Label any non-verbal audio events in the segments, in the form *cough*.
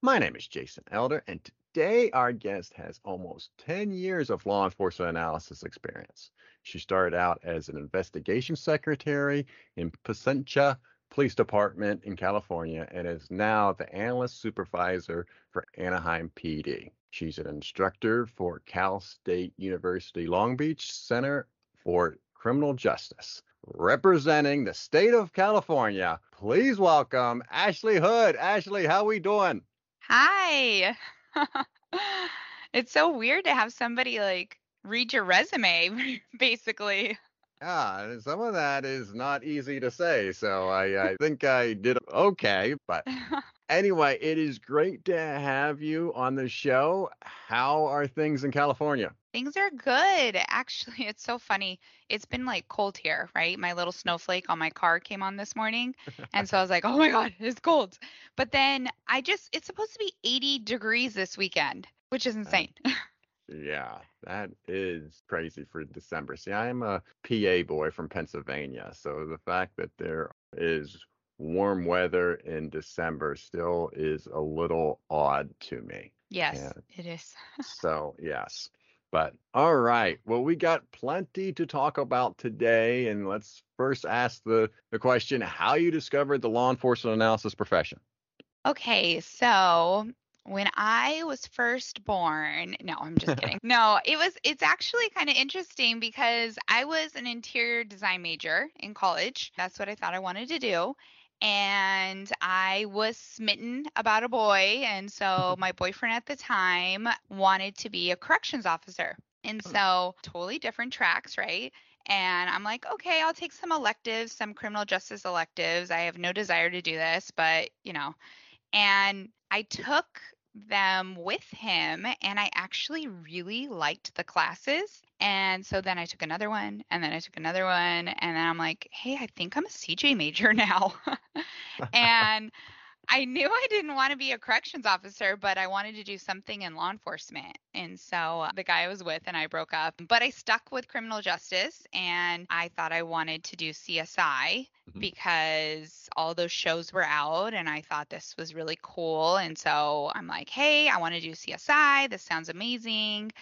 My name is Jason Elder, and today our guest has almost 10 years of law enforcement analysis experience. She started out as an investigation secretary in Placentia Police Department in California and is now the analyst supervisor for Anaheim PD. She's an instructor for Cal State University Long Beach Center for Criminal Justice. Representing the state of California, please welcome Ashley Hood. Ashley, how we doing? Hi. *laughs* it's so weird to have somebody like read your resume, *laughs* basically. Yeah, some of that is not easy to say. So I, I think I did okay. But *laughs* anyway, it is great to have you on the show. How are things in California? Things are good. Actually, *laughs* it's so funny. It's been like cold here, right? My little snowflake on my car came on this morning. And so I was like, oh my God, it's cold. But then I just, it's supposed to be 80 degrees this weekend, which is insane. *laughs* Yeah, that is crazy for December. See, I'm a PA boy from Pennsylvania, so the fact that there is warm weather in December still is a little odd to me. Yes, and it is. *laughs* so, yes. But all right. Well, we got plenty to talk about today. And let's first ask the, the question how you discovered the law enforcement analysis profession. Okay, so when I was first born, no, I'm just *laughs* kidding. no, it was it's actually kind of interesting because I was an interior design major in college. That's what I thought I wanted to do. And I was smitten about a boy. And so my boyfriend at the time wanted to be a corrections officer. And hmm. so totally different tracks, right? And I'm like, okay, I'll take some electives, some criminal justice electives. I have no desire to do this, but you know. And I took them with him and I actually really liked the classes. And so then I took another one and then I took another one and then I'm like, "Hey, I think I'm a CJ major *laughs* now." *laughs* and I knew I didn't want to be a corrections officer, but I wanted to do something in law enforcement. And so uh, the guy I was with and I broke up. But I stuck with criminal justice and I thought I wanted to do CSI mm-hmm. because all those shows were out and I thought this was really cool. And so I'm like, hey, I want to do CSI. This sounds amazing.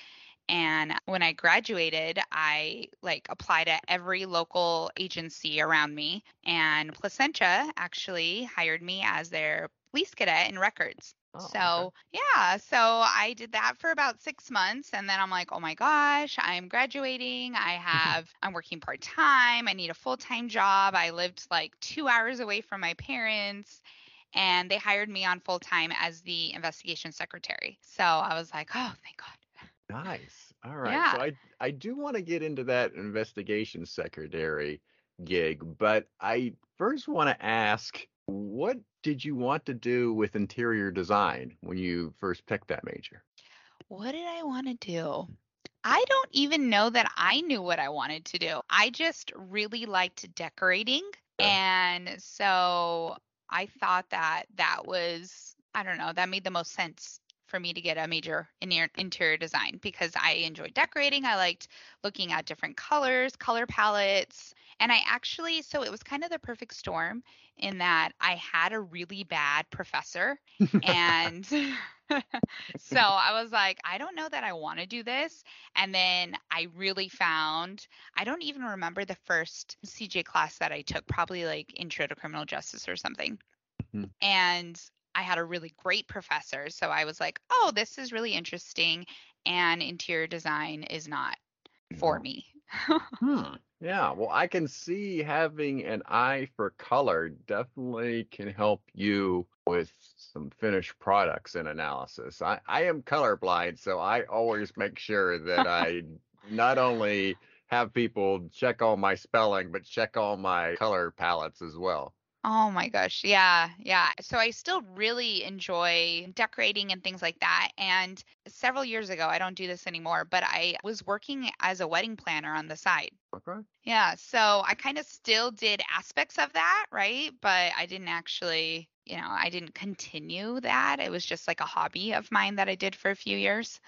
And when I graduated, I like applied at every local agency around me. And Placentia actually hired me as their police cadet in records. Oh, so okay. yeah, so I did that for about six months, and then I'm like, oh my gosh, I'm graduating. I *laughs* have, I'm working part time. I need a full time job. I lived like two hours away from my parents, and they hired me on full time as the investigation secretary. So I was like, oh, thank God. Nice. All right. Yeah. So I I do want to get into that investigation secretary gig, but I first want to ask what did you want to do with interior design when you first picked that major? What did I want to do? I don't even know that I knew what I wanted to do. I just really liked decorating. And so I thought that that was, I don't know, that made the most sense for me to get a major in interior design because I enjoyed decorating. I liked looking at different colors, color palettes. And I actually, so it was kind of the perfect storm in that I had a really bad professor. and *laughs* so I was like, I don't know that I want to do this. And then I really found, I don't even remember the first CJ class that I took, probably like Intro to Criminal Justice or something. Mm-hmm. And I had a really great professor. So I was like, oh, this is really interesting. And interior design is not for me. hmm. *laughs* Yeah, well, I can see having an eye for color definitely can help you with some finished products and analysis. I, I am colorblind, so I always make sure that I *laughs* not only have people check all my spelling, but check all my color palettes as well. Oh my gosh. Yeah. Yeah. So I still really enjoy decorating and things like that. And several years ago, I don't do this anymore, but I was working as a wedding planner on the side. Okay. Yeah. So I kind of still did aspects of that, right? But I didn't actually, you know, I didn't continue that. It was just like a hobby of mine that I did for a few years.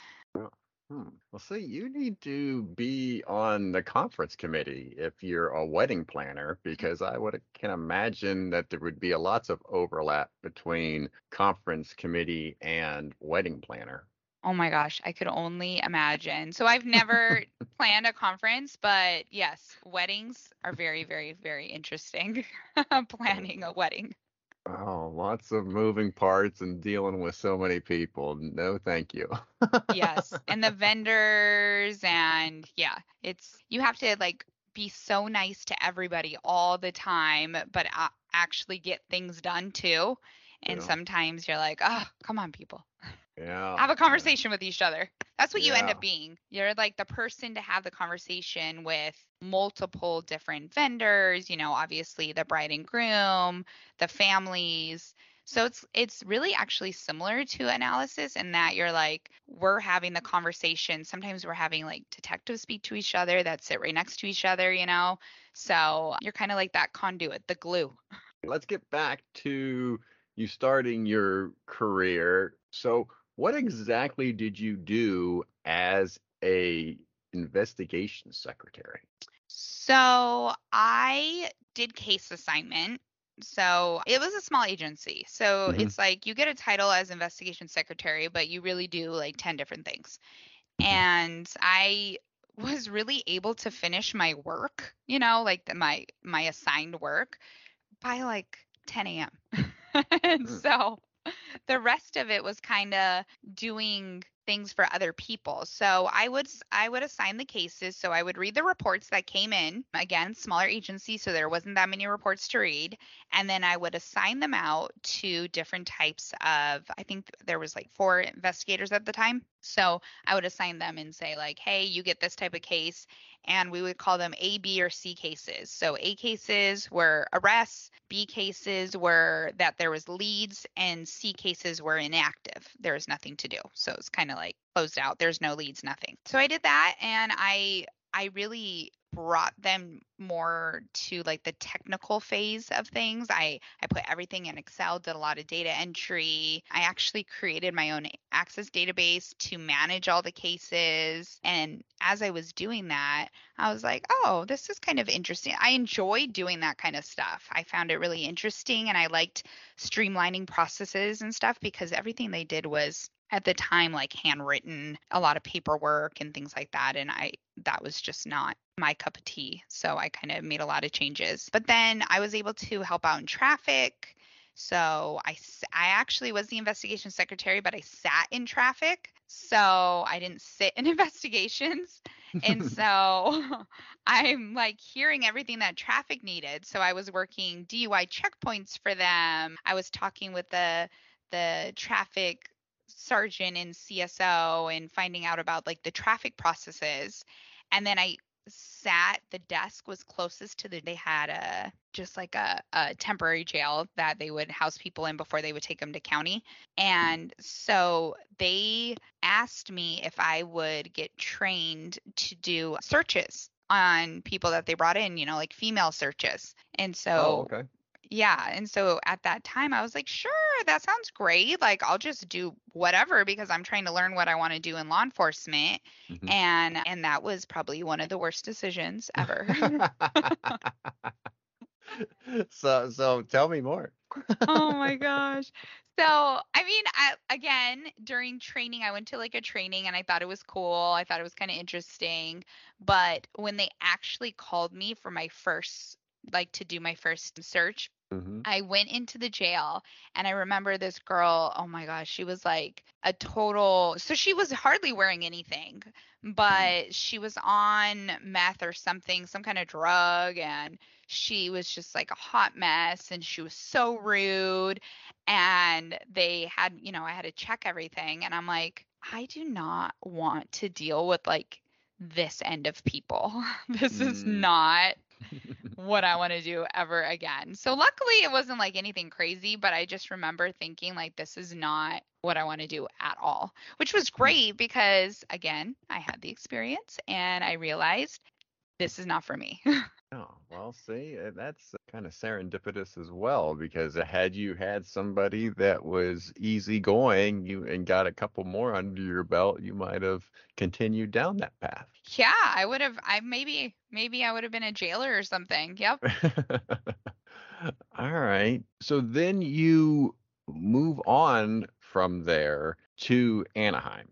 Hmm. Well, see, you need to be on the conference committee if you're a wedding planner, because I would can imagine that there would be a lots of overlap between conference committee and wedding planner. Oh my gosh, I could only imagine. So I've never *laughs* planned a conference, but yes, weddings are very, very, very interesting. *laughs* Planning a wedding. Oh, lots of moving parts and dealing with so many people. No, thank you. yes, *laughs* and the vendors and yeah, it's you have to like be so nice to everybody all the time, but uh, actually get things done too. And Yeah. sometimes you're like, oh, come on, people. *laughs* Yeah. have a conversation with each other. That's what you end up being. You're like the person to have the conversation with multiple different vendors, you know, obviously the bride and groom, the families. So it's it's really actually similar to analysis in that you're like we're having the conversation. Sometimes we're having like detectives speak to each other that sit right next to each other, you know. So you're kind of like that conduit, the glue. Let's get back to you starting your career. So, what exactly did you do as a investigation secretary? So I did case assignment. So it was a small agency. So Mhm. it's like you get a title as investigation secretary, but you really do like 10 different things. Mhm. And I was really able to finish my work, you know, like the, my my assigned work by like 10 a.m. *laughs* *laughs* and Mm. so the rest of it was kind of doing things for other people. So I would I would assign the cases. So I would read the reports that came in. Again, smaller agency, so there wasn't that many reports to read, and then I would assign them out to different types of I think there was like four investigators at the time. So I would assign them and say like, "Hey, you get this type of case." And we would call them A, B, or C cases. So A cases were arrests, B cases were that there was leads, and C cases were inactive. There was nothing to do. So it's kind of like closed out. There's no leads, nothing. So I did that and I I really brought them more to like the technical phase of things. I I put everything in Excel, did a lot of data entry. I actually created my own access database to manage all the cases. And as I was doing that, I was like, "Oh, this is kind of interesting." I enjoy doing that kind of stuff. I found it really interesting and I liked streamlining processes and stuff because everything they did was at the time like handwritten a lot of paperwork and things like that and i that was just not my cup of tea so i kind of made a lot of changes but then i was able to help out in traffic so i i actually was the investigation secretary but i sat in traffic so i didn't sit in *laughs* investigations and *laughs* so *laughs* I'm like hearing everything that traffic needed. So I was working DUI checkpoints for them. I was talking with the the traffic sergeant in CSO and finding out about like the traffic processes. And then I sat the desk was closest to the they had a just like a, a temporary jail that they would house people in before they would take them to county and so they asked me if i would get trained to do searches on people that they brought in you know like female searches and oh, so oh, okay. Yeah and so at that time i was like sure that sounds great like i'll just do whatever because i'm trying to learn what i want to do in law enforcement Mhm. and and that was probably one of the worst decisions ever *laughs* so, so tell me more. oh my *laughs* gosh. So, I mean, I, again, during training, I went to like a training and I thought it was cool. I thought it was kind of interesting. But when they actually called me for my first, like to do my first search, Mhm. I went into the jail and I remember this girl, oh my gosh, she was like a total so she was hardly wearing anything, but she was on meth or something, some kind of drug and she was just like a hot mess and she was so rude and they had, you know, I had to check everything and I'm like, I do not want to deal with like this end of people. *laughs* this is Mm. not *laughs* what I want to do ever again. So luckily it wasn't like anything crazy, but I just remember thinking like this is not what I want to do at all, which was Hmm. great because again, I had the experience and I realized this is not for me. *laughs* Oh, well, see, uh, that's kind of serendipitous as well because had you had somebody that was easygoing, you and got a couple more under your belt, you might have continued down that path. yeah, I would have I maybe maybe I would have been a jailer or something. Yep. *laughs* All right. So then you move on from there to Anaheim.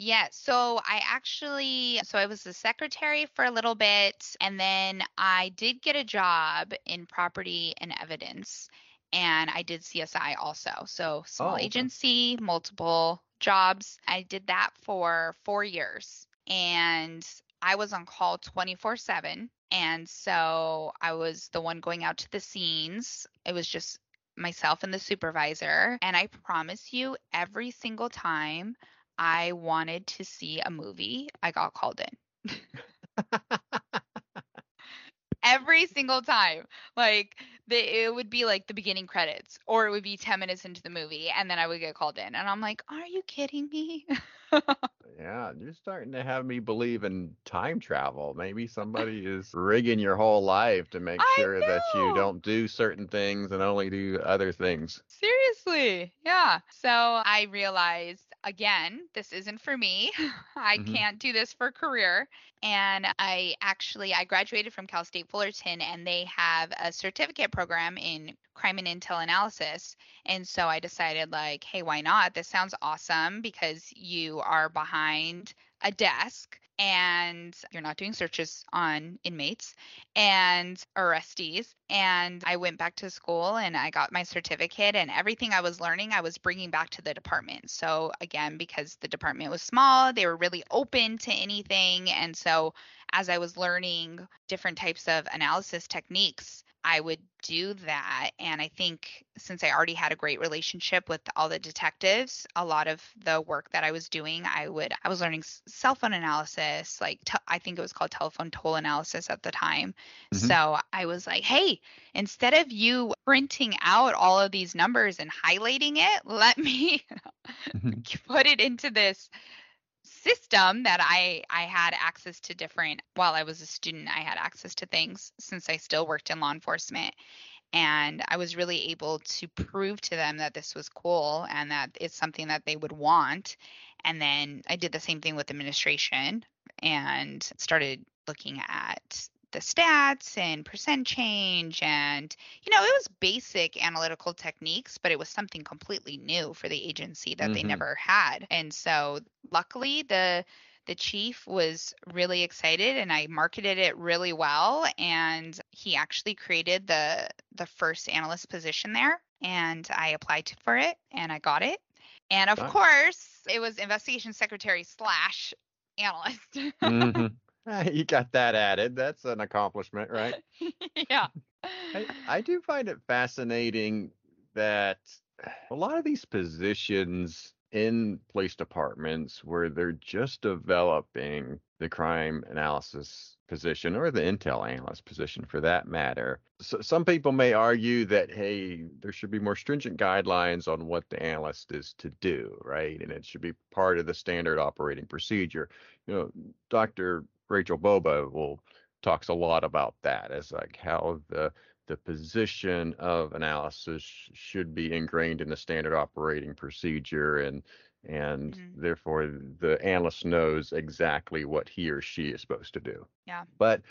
Yeah, so I actually so I was the secretary for a little bit and then I did get a job in property and evidence and I did CSI also. So small Oh, okay. agency, multiple jobs. I did that for 4 years and I was on call 24/7 and so I was the one going out to the scenes. It was just myself and the supervisor and I promise you every single time I wanted to see a movie, I got called in. Every single time. Like the, it would be like the beginning credits or it would be 10 minutes into the movie and then I would get called in. And I'm like, "Are you kidding me?" *laughs* Yeah, you're starting to have me believe in time travel. Maybe somebody is rigging your whole life to make I sure that you don't do certain things and only do other things. Seriously. Yeah. So I realized again, this isn't for me. *laughs* I Mhm. can't do this for career. And I actually I graduated from Cal State Fullerton and they have a certificate program in crime and intel analysis. And so I decided like, hey, why not? This sounds awesome because you are behind a desk and you're not doing searches on inmates and arrestees. And I went back to school and I got my certificate and everything I was learning, I was bringing back to the department. So again, because the department was small, they were really open to anything. And so as I was learning different types of analysis techniques, I would do that. And I think since I already had a great relationship with all the detectives, a lot of the work that I was doing, I would, I was learning cell phone analysis, like te- I think it was called telephone toll analysis at the time. Mhm. So I was like, hey, instead of you printing out all of these numbers and highlighting it, let me *laughs* put it into this system that I I had access to different while I was a student I had access to things since I still worked in law enforcement. And I was really able to prove to them that this was cool and that it's something that they would want. And then I did the same thing with administration and started looking at the stats and percent change and you know it was basic analytical techniques but it was something completely new for the agency that they Mhm. never had and so luckily the the chief was really excited and I marketed it really well and he actually created the the first analyst position there and I applied for it and I got it and of course it was investigation secretary slash analyst Mhm. *laughs* You got that added. That's an accomplishment, right? *laughs* yeah I, *laughs* I do find it fascinating that a lot of these positions in police departments where they're just developing the crime analysis position or the intel analyst position for that matter. So some people may argue that, hey, there should be more stringent guidelines on what the analyst is to do, right? And it should be part of the standard operating procedure. You know, Dr. Rachel Boba will talks a lot about that as like how the the position of analysis should be ingrained in the standard operating procedure and and Mhm. therefore the analyst knows exactly what he or she is supposed to do. Yeah. But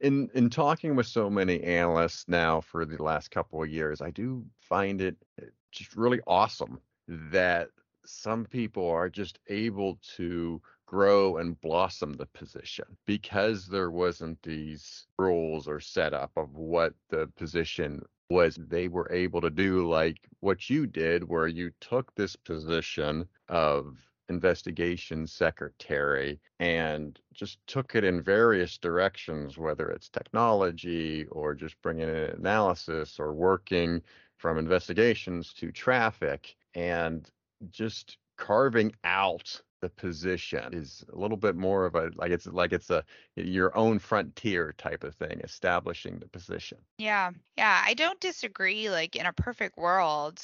in in talking with so many analysts now for the last couple of years, I do find it uh, just really awesome that some people are just able to grow and blossom the position because there wasn't these rules or setup of what the position was they were able to do like what you did where you took this position of investigation secretary and just took it in various directions whether it's technology or just bringing in analysis or working from investigations to traffic and just carving out the position is a little bit more of a like it's like it's a your own frontier type of thing, establishing the position. Yeah. Yeah, I don't disagree. Like in a perfect world,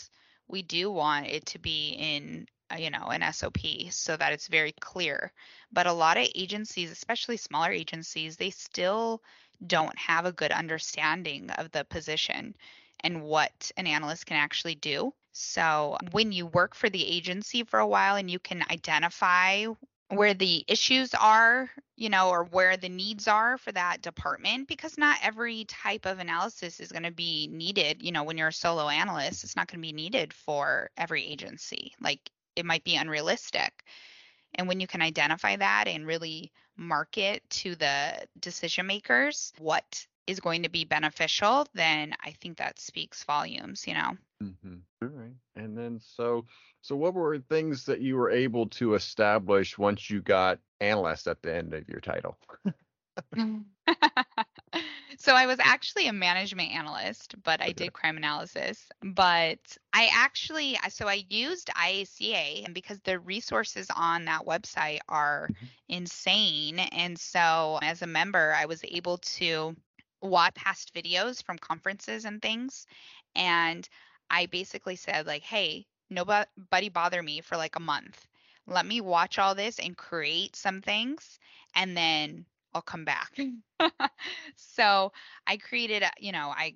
we do want it to be in uh, you know an SOP so that it's very clear. But a lot of agencies, especially smaller agencies, they still don't have a good understanding of the position and what an analyst can actually do. So when you work for the agency for a while and you can identify where the issues are, you know, or where the needs are for that department, because not every type of analysis is going to be needed. You know, when you're a solo analyst, it's not going to be needed for every agency. Like it might be unrealistic. And when you can identify that and really market to the decision makers what is going to be beneficial, then I think that speaks volumes, you know. Mm-hmm. All right. And then so so what were things that you were able to establish once you got analyst at the end of your title? *laughs* so I was *laughs* actually a management analyst, but I did crime analysis. But I actually, so I used IACA, and because the resources on that website are mm-hmm. insane. And so as a member, I was able to watch past videos from conferences and things. And I basically said, like, hey, nobody bother me for like a month. Let me watch all this and create some things. And then I'll come back. *laughs* so I created, you know, I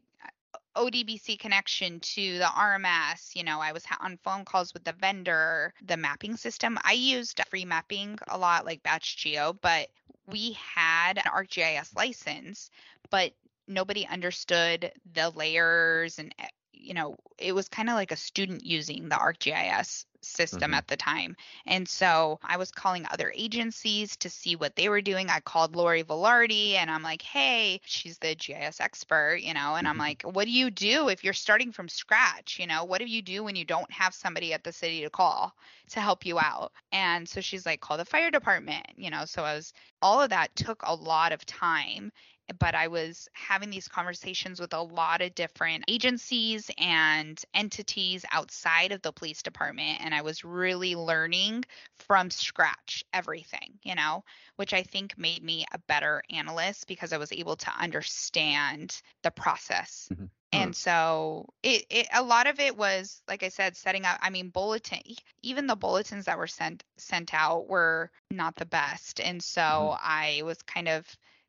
ODBC connection to the RMS. You know, I was on phone calls with the vendor, the mapping system. I used free mapping a lot, like Batch Geo, but we had an ArcGIS license, but nobody understood the layers and eh, you know, it was kind of like a student using the ArcGIS system mm-hmm. at the time. And so I was calling other agencies to see what they were doing. I called Lori Velarde and I'm like, hey, she's the GIS expert, you know, and I'm mm-hmm. like, what do you do if you're starting from scratch? You know, what do you do when you don't have somebody at the city to call to help you out? And so she's like, call the fire department, you know, so I was, all of that took a lot of time but I was having these conversations with a lot of different agencies and entities outside of the police department. And I was really learning from scratch everything, you know, which I think made me a better analyst because I was able to understand the process. Mm-hmm. And so it, it a lot of it was like I said setting up I mean bulletin even the bulletins that were sent sent out were not the best and so mm-hmm. I was kind of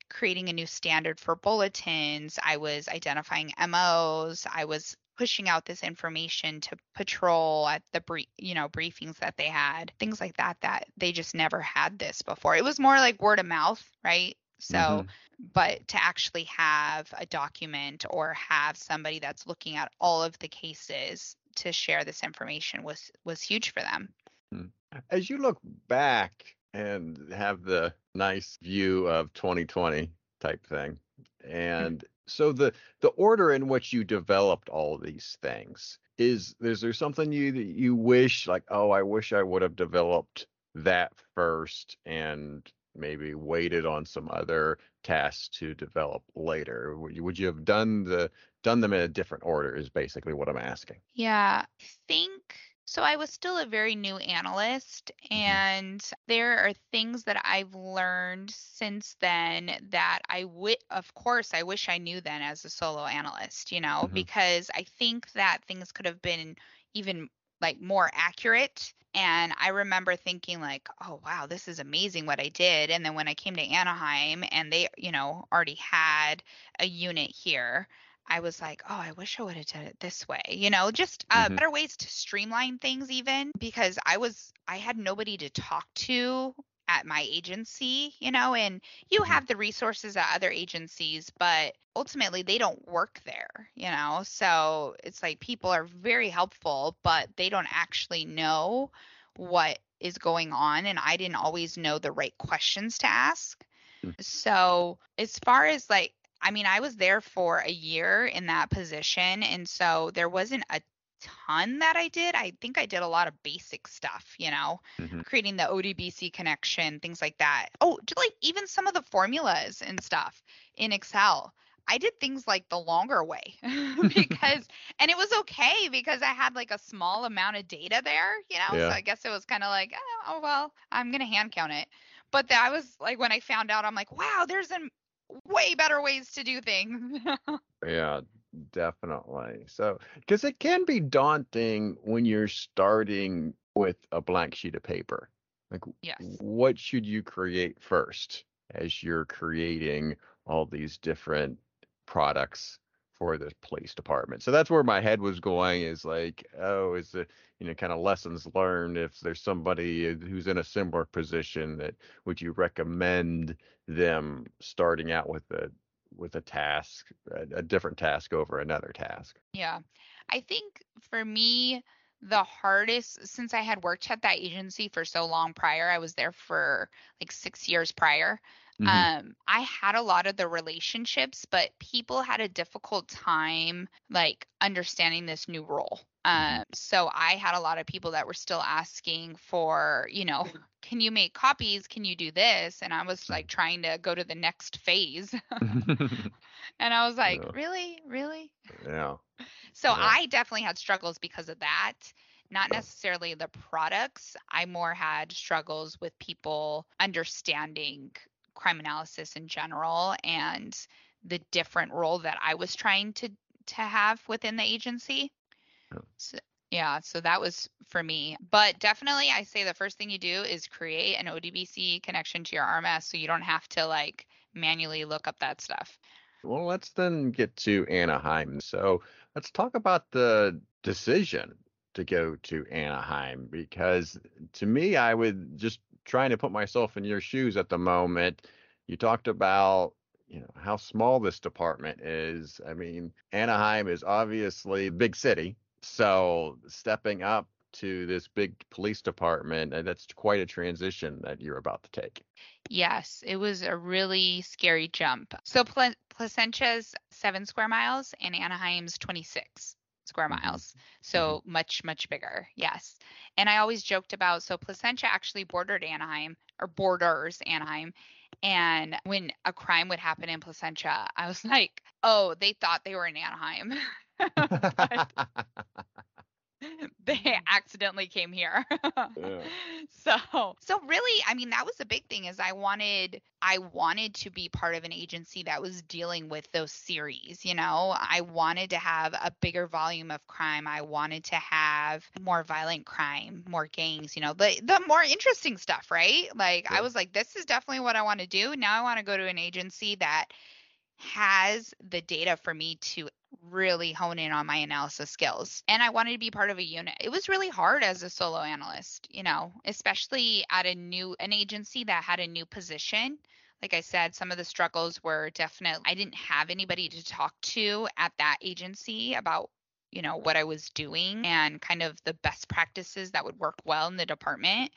creating a new standard for bulletins. I was identifying MOs. I was pushing out this information to patrol at the brief, you know, briefings that they had, things like that that they just never had this before. It was more like word of mouth, right? So, mm-hmm. but to actually have a document or have somebody that's looking at all of the cases to share this information was was huge for them. Hmm. As you look back and have the nice view of 2020 type thing. Mm. And so the the order in which you developed all these things is is there something you that you wish like oh I wish I would have developed that first and maybe waited on some other tasks to develop later would you, would you have done the done them in a different order is basically what I'm asking. Yeah, I think so I was still a very new analyst, mm-hmm. and there are things that I've learned since then that I would, of course, I wish I knew then as a solo analyst, you know, mm-hmm. because I think that things could have been even like more accurate. And I remember thinking like, oh wow, this is amazing what I did. And then when I came to Anaheim and they, you know, already had a unit here, I was like, oh, I wish I would have done it this way. You know, just uh, mm-hmm. better ways to streamline things, even because I was, I had nobody to talk to at my agency, you know, and you mm-hmm. have the resources at other agencies, but ultimately they don't work there, you know. So it's like people are very helpful, but they don't actually know what is going on. And I didn't always know the right questions to ask. Mm. So, as far as like I mean, I was there for a year in that position. And so there wasn't a ton that I did. I think I did a lot of basic stuff, you know, mm-hmm. creating the ODBC connection, things like that. Oh, like even some of the formulas and stuff in Excel. I did things like the longer way *laughs* because *laughs* and it was okay because I had like a small amount of data there, you know. Yeah. So I guess it was kind of like, oh, oh well, I'm gonna hand count it. But that was like when I found out, I'm like, wow, there's an way better ways to do things. *laughs* Yeah, definitely. So, because it can be daunting when you're starting with a blank sheet of paper. Like, yes. what should you create first as you're creating all these different products for the police department? So that's where my head was going is like, oh, is it, you know, kind of lessons learned if there's somebody uh, who's in a similar position that would you recommend them starting out with a with a task, a, a different task over another task. Yeah. I think for me, the hardest since I had worked at that agency for so long prior, I was there for like six years prior. Mhm. Um, I had a lot of the relationships, but people had a difficult time like understanding this new role. Mhm. Um, so I had a lot of people that were still asking for, you know, *laughs* can you make copies? Can you do this? And I was like trying to go to the next phase. *laughs* *laughs* and I was like, Yeah. really? Really? yeah. So Yeah. I definitely had struggles because of that. Not necessarily the products. I more had struggles with people understanding crime analysis in general and the different role that I was trying to to have within the agency. Yeah. So, yeah, so that was for me. But definitely I say the first thing you do is create an ODBC connection to your RMS so you don't have to like manually look up that stuff. Well, let's then get to Anaheim. So let's talk about the decision to go to Anaheim because to me, I would just trying to put myself in your shoes at the moment. You talked about, you know, how small this department is. I mean, Anaheim is obviously a big city. So stepping up to this big police department, and that's quite a transition that you're about to take. Yes, it was a really scary jump. So Pla- Placentia's seven square miles and Anaheim's 26 square Mhm. miles. So much, much bigger. Yes. And I always joked about so Placentia actually bordered Anaheim or borders Anaheim. And when a crime would happen in Placentia, I was *laughs* like, oh, they thought they were in Anaheim. *laughs* but *laughs* *laughs* they mm-hmm. accidentally came here. Yeah. *laughs* So, so really, I mean, that was the big thing is I wanted I wanted to be part of an agency that was dealing with those series, you know. I wanted to have a bigger volume of crime. I wanted to have more violent crime, more gangs, you know, the the more interesting stuff, right? Like I was like this is definitely what I want to do. Now I want to go to an agency that has the data for me to really hone in on my analysis skills. And I wanted to be part of a unit. It was really hard as a solo analyst, you know, especially at a new an agency that had a new position. Like I said, some of the struggles were definitely I didn't have anybody to talk to at that agency about you know what I was doing and kind of the best practices that would work well in the department.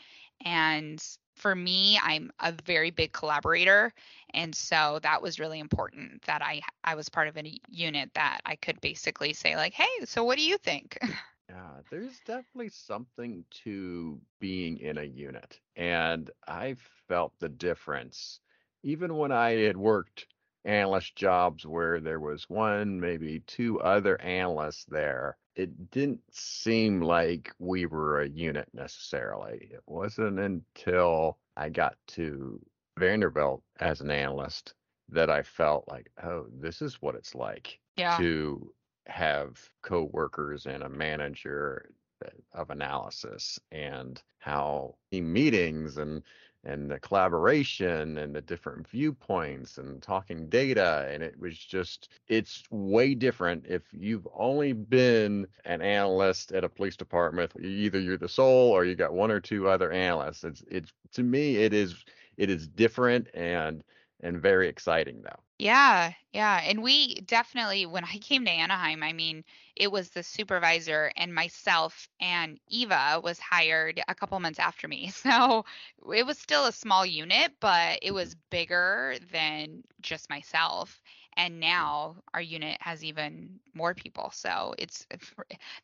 And for me, I'm a very big collaborator and so that was really important that I I was part of a unit that I could basically say like, "Hey, so what do you think?" *laughs* Yeah, there's definitely something to being in a unit. And I felt the difference. Even when I had worked analyst jobs where there was one, maybe two other analysts there, it didn't seem like we were a unit necessarily. It wasn't until I got to Vanderbilt as an analyst that I felt like, oh, this is what it's like yeah. to have coworkers and a manager uh, of analysis and how in meetings and and the collaboration and the different viewpoints and talking data and it was just it's way different if you've only been an analyst at a police department either you're the sole or you got one or two other analysts. It's it's to me it is it is different and and very exciting though Yeah, yeah. And we definitely, when I came to Anaheim, I mean, it was the supervisor and myself, and Eva was hired a couple months after me. *laughs* So it was still a small unit, but it mm-hmm. was bigger than just myself. And mm-hmm. now our unit has even more people. So it's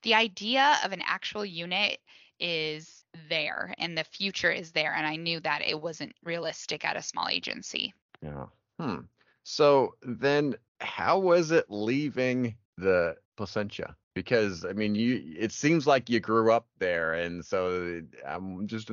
the idea of an actual unit is there and the future is there. And I knew that it wasn't realistic at a small agency. Yeah. Hmm. So then how was it leaving the Placentia? Because I mean, you it seems like you grew up there, and so I'm just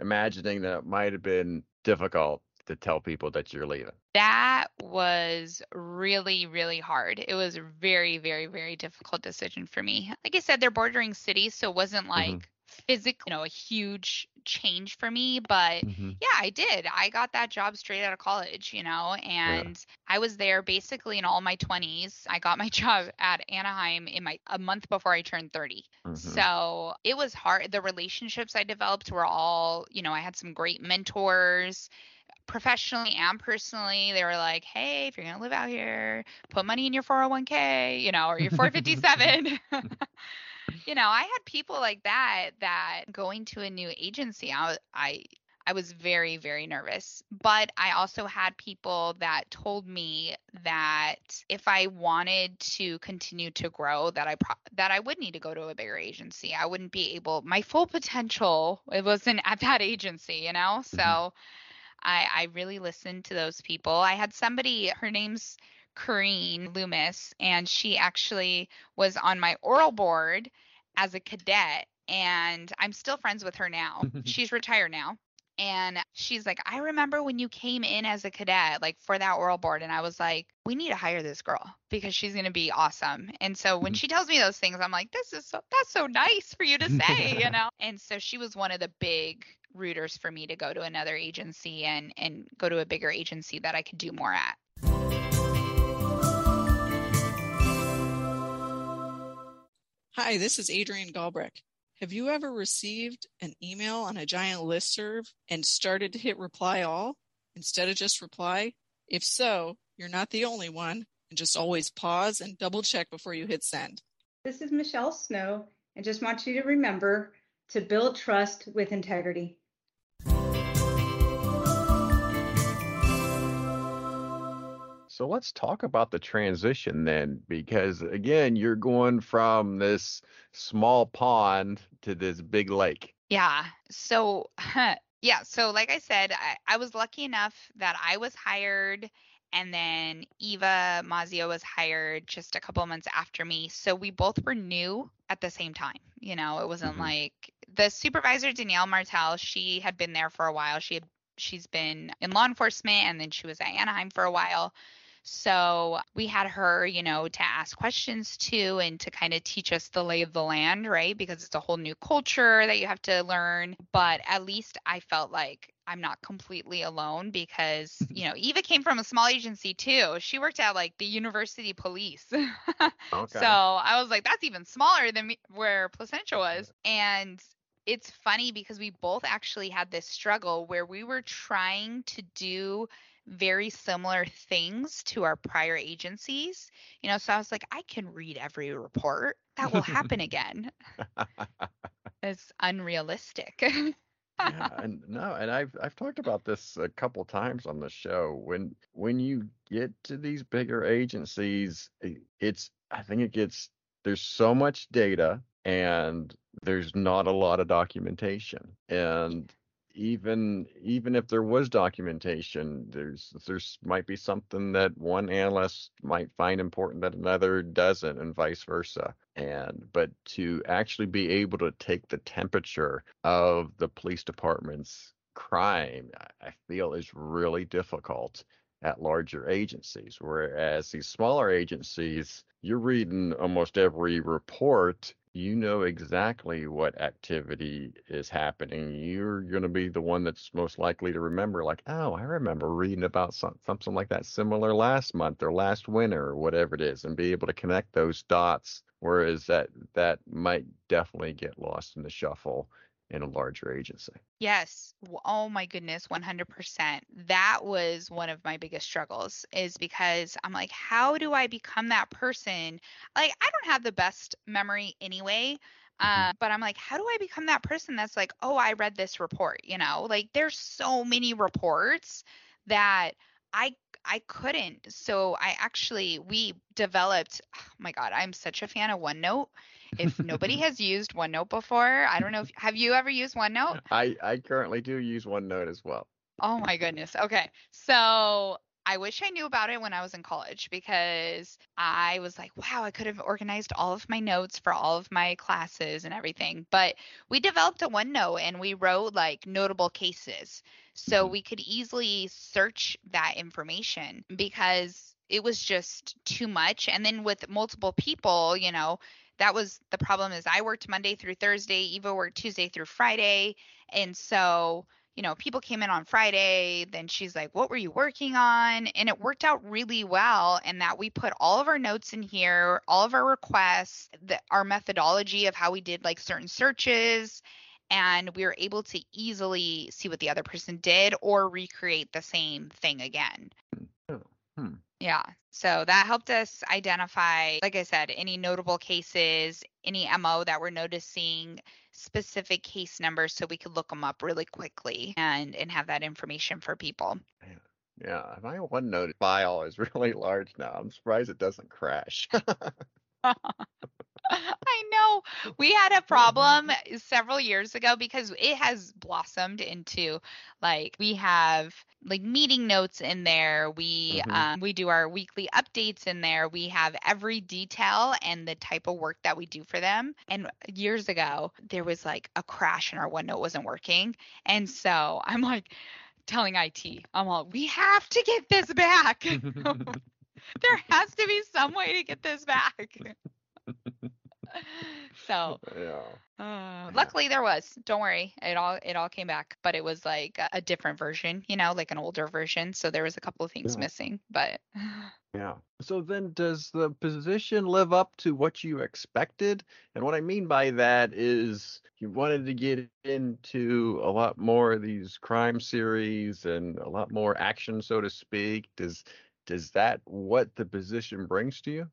imagining that it might have been difficult to tell people that you're leaving. That was really, really hard. It was a very, very, very difficult decision for me. Like I said, they're bordering cities, so it wasn't like mm-hmm physical, you know, a huge change for me. But mm-hmm. yeah, I did. I got that job straight out of college, you know, and yeah. I was there basically in all my 20s. I got my *laughs* job at Anaheim in my a month before I turned 30. Mm-hmm. So it was hard. The relationships I developed were all, you know, I had some great mentors professionally and personally they were like hey if you're going to live out here put money in your 401k you know or your 457 *laughs* *laughs* you know, I had people like that that going to a new agency, I, I I was very, very nervous. But I also had people that told me that if I wanted to continue to grow, that I pro- that I would need to go to a bigger agency. I wouldn't be able my full potential. It wasn't at that *laughs* agency, you know. Mm-hmm. So I I really listened to those people. I had somebody. Her name's Corrine Loomis, and she actually was on my oral board as a cadet, and I'm still friends with her now. *laughs* she's retired now. And she's like, I remember when you came in as a cadet, like for that oral board. And I was like, we need to hire this girl because she's going to be awesome. And so when mm-hmm. she tells me those things, I'm like, this is so, that's so nice for you to *laughs* say, you know? And so she was one of the big rooters for me to go to another agency and, and go to a bigger agency that I could do more at. Hi, this is Adrienne Galbraith. Have you ever received an email on a giant listserv and started to hit reply all instead of just reply? If so, you're not the only one, and just always pause and double check before you hit send. This is Michelle Snow, and just want you to remember to build trust with integrity. So let's talk about the transition then, because again, you're going from this small pond to this big lake. Yeah. So, *laughs* yeah. So, like I said, I, I was lucky enough that I was hired and then Eva Mazio was hired just a couple months after me. So we both were new at the same time. You know, it wasn't mm-hmm. like the supervisor Danielle Martel, she had been there for a while. She had she's been in law enforcement and then she was at Anaheim for a while. So we had her, you know, to ask questions to and to kind of teach us the lay of the land, right? Because it's a whole new culture that you have to learn. But at least I felt like I'm not completely alone because, mm-hmm. you know, Eva came from a small agency too. She worked at like the university police. *laughs* okay. So I was like, that's even smaller than me, where Placentia was. And it's funny because we both actually had this struggle where we were trying to do very similar things to our prior agencies. You know, so I was like, I can read every report. That will happen *laughs* again. *laughs* it's unrealistic. yeah, *laughs* and no, and I've I've talked about this a couple times on the show. When when you get to these bigger agencies, it's I think it gets there's so much data and there's not a lot of documentation. And even even if there was documentation, there's there's might be something that one analyst might find important that another doesn't, and vice versa. And but to actually be able to take the temperature of the police department's crime, I feel is really difficult at larger agencies. Whereas these smaller agencies, you're reading almost every report you know exactly what activity is happening. You're going to be the one that's most likely to remember, like, oh, I remember reading about some, something like that similar last month or last winter or whatever it is, and be able to connect those dots. Whereas that that might definitely get lost in the shuffle in a larger agency. Yes. Oh my goodness, 100%. That was one of my biggest struggles is because I'm like, how do I become that person? Like, I don't have the best memory anyway. Mm-hmm. Uh, but I'm like, how do I become that person that's like, oh, I read this report? You know, like there's so many reports that I I couldn't. So I actually we developed. Oh *sighs* my God, I'm such a fan of OneNote if nobody *laughs* has used OneNote before, I don't know if have you ever used OneNote? I I currently do use OneNote as well. Oh my goodness. Okay. So I wish I knew about it when I was in college because I was like, wow, I could have organized all of my notes for all of my classes and everything. But we developed a OneNote and we wrote like notable cases. So Mhm. we could easily search that information because it was just too much. And then with multiple people, you know, that was the problem is I worked Monday through Thursday, Eva worked Tuesday through Friday. And so you know, people came in on Friday, then she's like, What were you working on? And it worked out really well. And that we put all of our notes in here, all of our requests, the, our methodology of how we did like certain searches. And we were able to easily see what the other person did or recreate the same thing again. Oh, hmm. Yeah. So that helped us identify, like I said, any notable cases, any MO that we're noticing, specific case numbers so we could look them up really quickly and and have that information for people. Yeah, my OneNote file is *laughs* really large now. I'm surprised it doesn't crash. *laughs* I know. We had a problem *laughs* several years ago because it has blossomed into like we have like meeting notes in there. We Mhm. um, we do our weekly updates in there. We have every detail and the type of work that we do for them. And years ago there was like a crash and our OneNote wasn't working. And so I'm like telling IT I'm like we have to get this back *laughs* *laughs* there has to be some way to get this back *laughs* so *laughs* yeah. uh, luckily there was don't worry it all it all came back but it was like a, different version you know like an older version so there was a couple of things Yeah. missing but *sighs* Yeah. So then does the position live up to what you expected? And what I mean by that is you wanted to get into a lot more of these crime series and a lot more action, so to speak. Does does that what the position brings to you?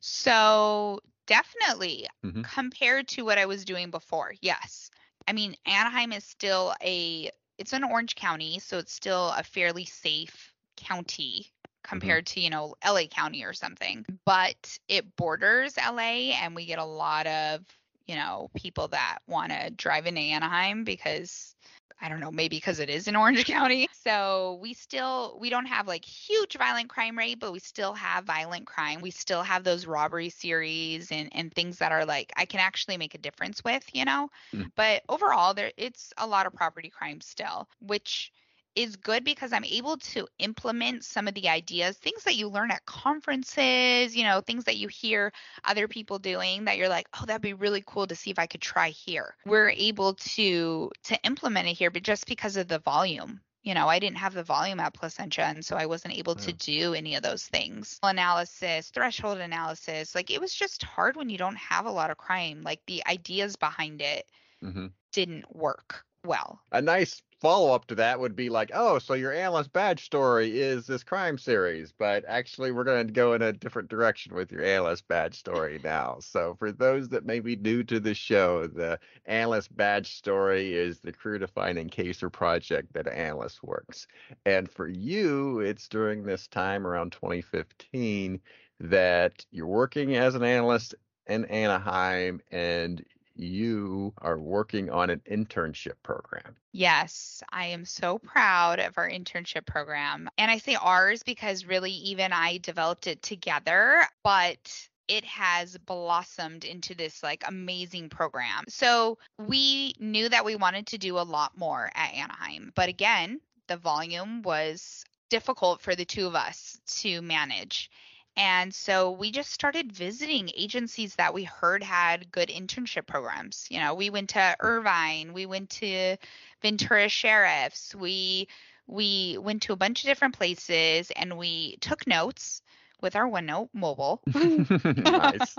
so definitely Mhm. compared to what i was doing before yes i mean anaheim is still a it's an orange county so it's still a fairly safe county compared to you know la county or something but it borders la and we get a lot of you know people that want to drive into anaheim because I don't know, maybe because it is in Orange *laughs* County. So we still we don't have like huge violent crime rate, but we still have violent crime. We still have those robbery series and and things that are like I can actually make a difference with, you know. Mm. But overall there it's a lot of property crime still, which is good because I'm able to implement some of the ideas, things that you learn at conferences, you know, things that you hear other people doing that you're like, oh, that'd be really cool to see if I could try here. We're able to to implement it here, but just because of the volume. You know, I didn't have the volume at Placentia, and so I wasn't able to do any of those things. Analysis, threshold analysis, like it was just hard when you don't have a lot of crime. Like the ideas behind it hmm didn't work well. A nice follow up to that would be like, oh, so your analyst badge story is this crime series, but actually we're going to go in a different direction with your analyst badge story now. So for those that may be new to the show, the analyst badge story is the career defining case or project that an analyst works. And for you, it's during this time around 2015 that you're working as an analyst in Anaheim and you are working on an internship program. Yes, I am so proud of our internship program. And I say ours because really, even I developed it together, but it has blossomed into this like amazing program. So we knew that we wanted to do a lot more at Anaheim. But again, the volume was difficult for the two of us to manage. And so we just started visiting agencies that we heard had good internship programs. You know, we went to Irvine, we went to Ventura Sheriffs, we we went to a bunch of different places and we took notes with our OneNote mobile. *laughs* *laughs* nice.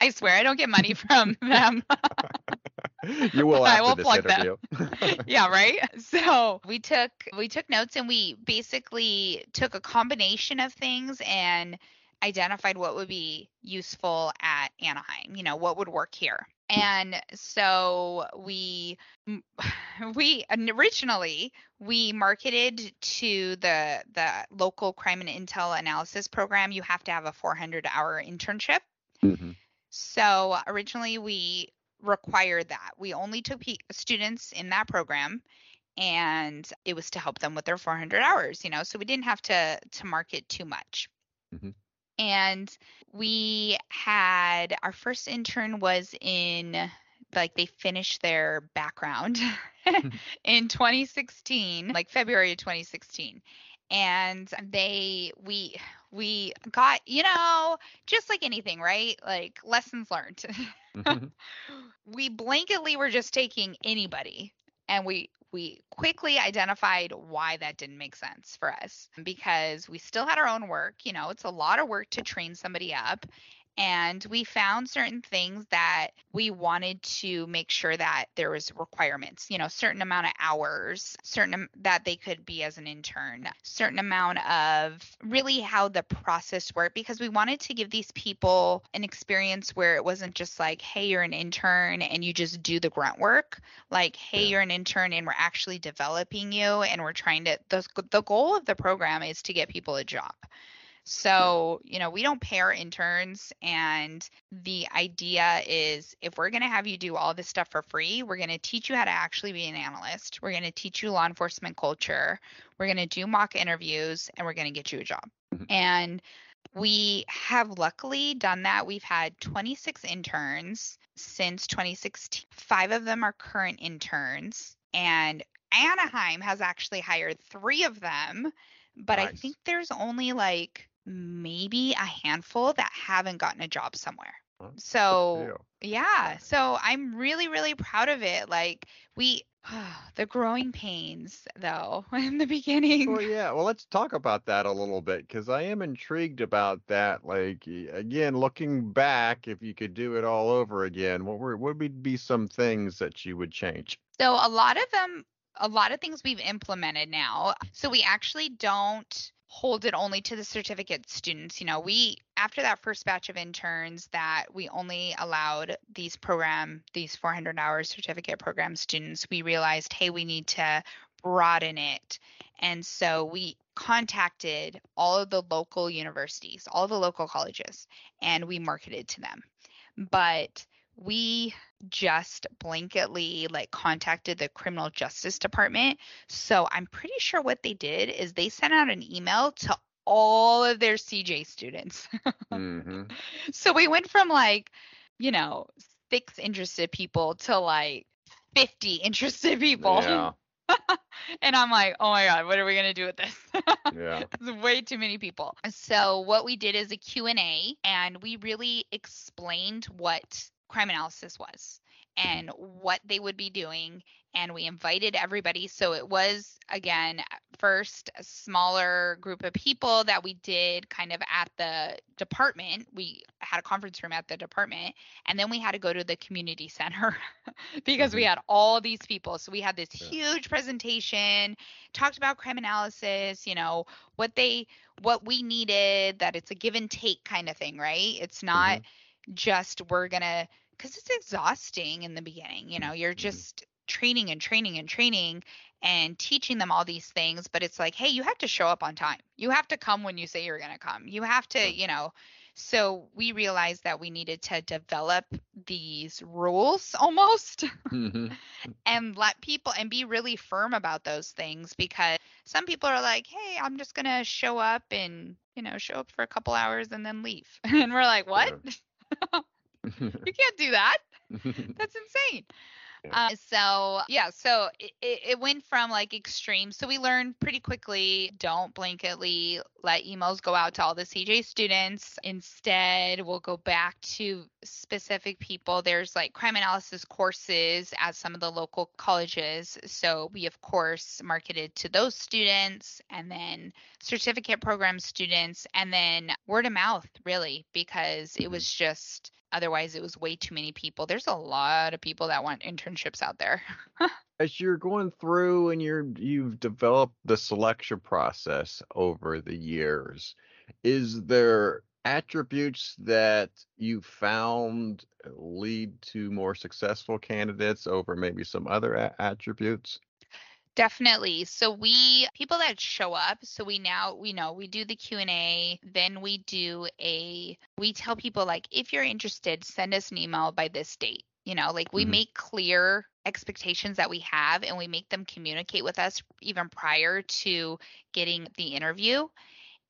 I swear I don't get money from them. *laughs* You will I will this plug them. yeah, right. So we took we took notes and we basically took a combination of things and identified what would be useful at Anaheim. You know, what would work here. And so we *laughs* we originally we marketed to the the local crime and intel analysis program. You have to have a 400 hour internship. Mhm. So originally we required that. We only took pe- students in that program and it was to help them with their 400 hours, you know. So we didn't have to to market too much. Mhm. And we had our first intern was in like they finished their background *laughs* *laughs* in 2016, like February of 2016. And they we we got, you know, just like anything, right? Like lessons learned. *laughs* Mhm. we blanketly were just taking anybody and we we quickly identified why that didn't make sense for us because we still had our own work you know it's a lot of work to train somebody up and we found certain things that we wanted to make sure that there was requirements you know certain amount of hours certain that they could be as an intern certain amount of really how the process worked because we wanted to give these people an experience where it wasn't just like hey you're an intern and you just do the grunt work like hey Yeah. you're an intern and we're actually developing you and we're trying to the, the goal of the program is to get people a job so, you know, we don't pay our interns. And the idea is if we're going to have you do all this stuff for free, we're going to teach you how to actually be an analyst. We're going to teach you law enforcement culture. We're going to do mock interviews and we're going to get you a job. Mhm. And we have luckily done that. We've had 26 interns since 2016. Five of them are current interns. And Anaheim has actually hired three of them, but I think there's only like maybe a handful that haven't gotten a job somewhere. So, yeah, so I'm really, really proud of it. Like, we, *sighs* the growing pains, though, *laughs* in the beginning. Well, yeah. Well, let's talk about that a little bit because I am intrigued about that. Like, again, looking back, if you could do it all over again, what were what would be some things that you would change? So a lot of them, a lot of things we've implemented now. So we actually don't hold it only to the certificate students. You know, we after that first batch of interns that we only allowed these program, these 400 hour certificate program students, we realized, hey, we need to broaden it. And so we contacted all of the local universities, all the local colleges, and we marketed to them. But we just blanketly like contacted the criminal justice department. So I'm pretty sure what they did is they sent out an email to all of their CJ students. hmm *laughs* so we went from like, you know, six interested people to like 50 interested people. Yeah. *laughs* and I'm like, oh my God, what are we going to do with this? *laughs* Yeah. It's way too many people. So what we did is a Q&A and we really explained what crime analysis was and what they would be doing and we invited everybody. So it was again first a smaller group of people that we did kind of at the department. We had a conference room at the department and then we had to go to the community center *laughs* because we Mhm. had all these people. So we had this Yeah. huge presentation talked about crime analysis you know what they what we needed that it's a give and take kind of thing right? It's not just we're gonna because it's exhausting in the beginning you know you're Mhm. just training and training and training and teaching them all these things but it's like hey you have to show up on time. You have to come when you say you're going to come. You have to you know. So we realized that we needed to develop these rules *laughs* almost hmm and let people and be really firm about those things because some people are like hey i'm just going to show up and you know show up for a couple hours and then leave. *laughs* And we're like what *laughs* *laughs* you can't do that *laughs* that's insane. Yeah. Uh, so yeah, so it, it, went from like extreme. So we learned pretty quickly don't blanketly let emails go out to all the CJ students. Instead, we'll go back to specific people. There's like crime analysis courses at some of the local colleges. So we, of course, marketed to those students and then certificate program students and then word of mouth, really, because it Mhm. was just otherwise it was way too many people there's a lot of people that want internships out there *laughs* As you're going through and you're you've developed the selection process over the years, is there attributes that you found uh, lead to more successful candidates over maybe some other a- attributes? Definitely so we people that show up so we now we know we do the q&a then we do a we tell people like if you're interested send us an email by this date you know, like we Mhm. make clear expectations that we have and we make them communicate with us even prior to getting the interview.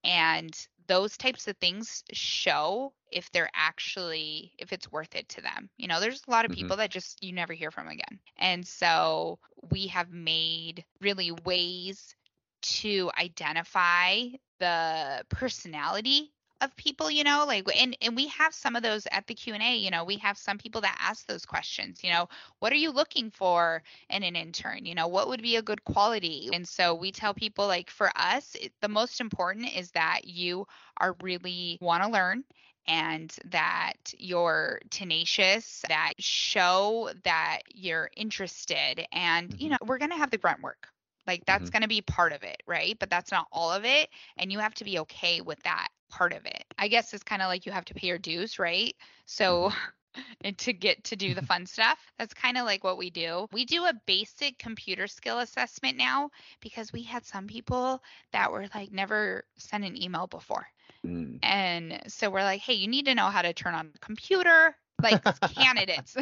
And those types of things show if they're actually if it's worth it to them. You know, there's a lot of Mhm. people that just you never hear from again. And so we have made really ways to identify the personality of people you know like and and we have some of those at the q&a you know we have some people that ask those questions you know what are you looking for in an intern? You know what would be a good quality? And so we tell people like for us it, the most important is that you are really want to learn and that you're tenacious that show that you're interested and you Mhm. know we're going to have the grunt work like that's Mhm. going to be part of it right but that's not all of it and you have to be okay with that part of it i guess it's kind of like you have to pay your dues right so *laughs* and to get to do the *laughs* fun stuff that's kind of like what we do we do a basic computer skill assessment now because we had some people that were like never sent an email before Mm. and so we're like, hey, you need to know how to turn on the computer, like *laughs* candidates.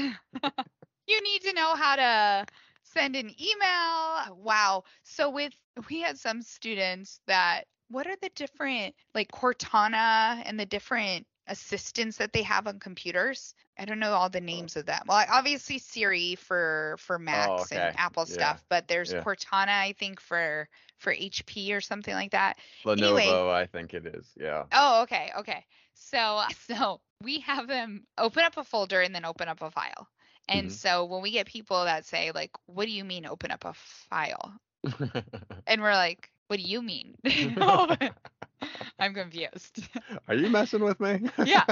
you need to know how to send an email. Wow. So with we had some students that what are the different like Cortana and the different assistants that they have on computers? I don't know all the oh. names of them. Well, obviously Siri for for oh, Macs okay. and Apple Yeah. stuff, but there's Yeah. Cortana I think for for HP or something like that. Lenovo, Anyway. I think it is. Yeah. Oh, okay, okay. So *laughs* so we have them open up a folder and then open up a file. And Mhm. so when we get people that say like, "What do you mean open up a file?" *laughs* and we're like, "What do you mean?" *laughs* *laughs* I'm confused. Are you messing with me? Yeah.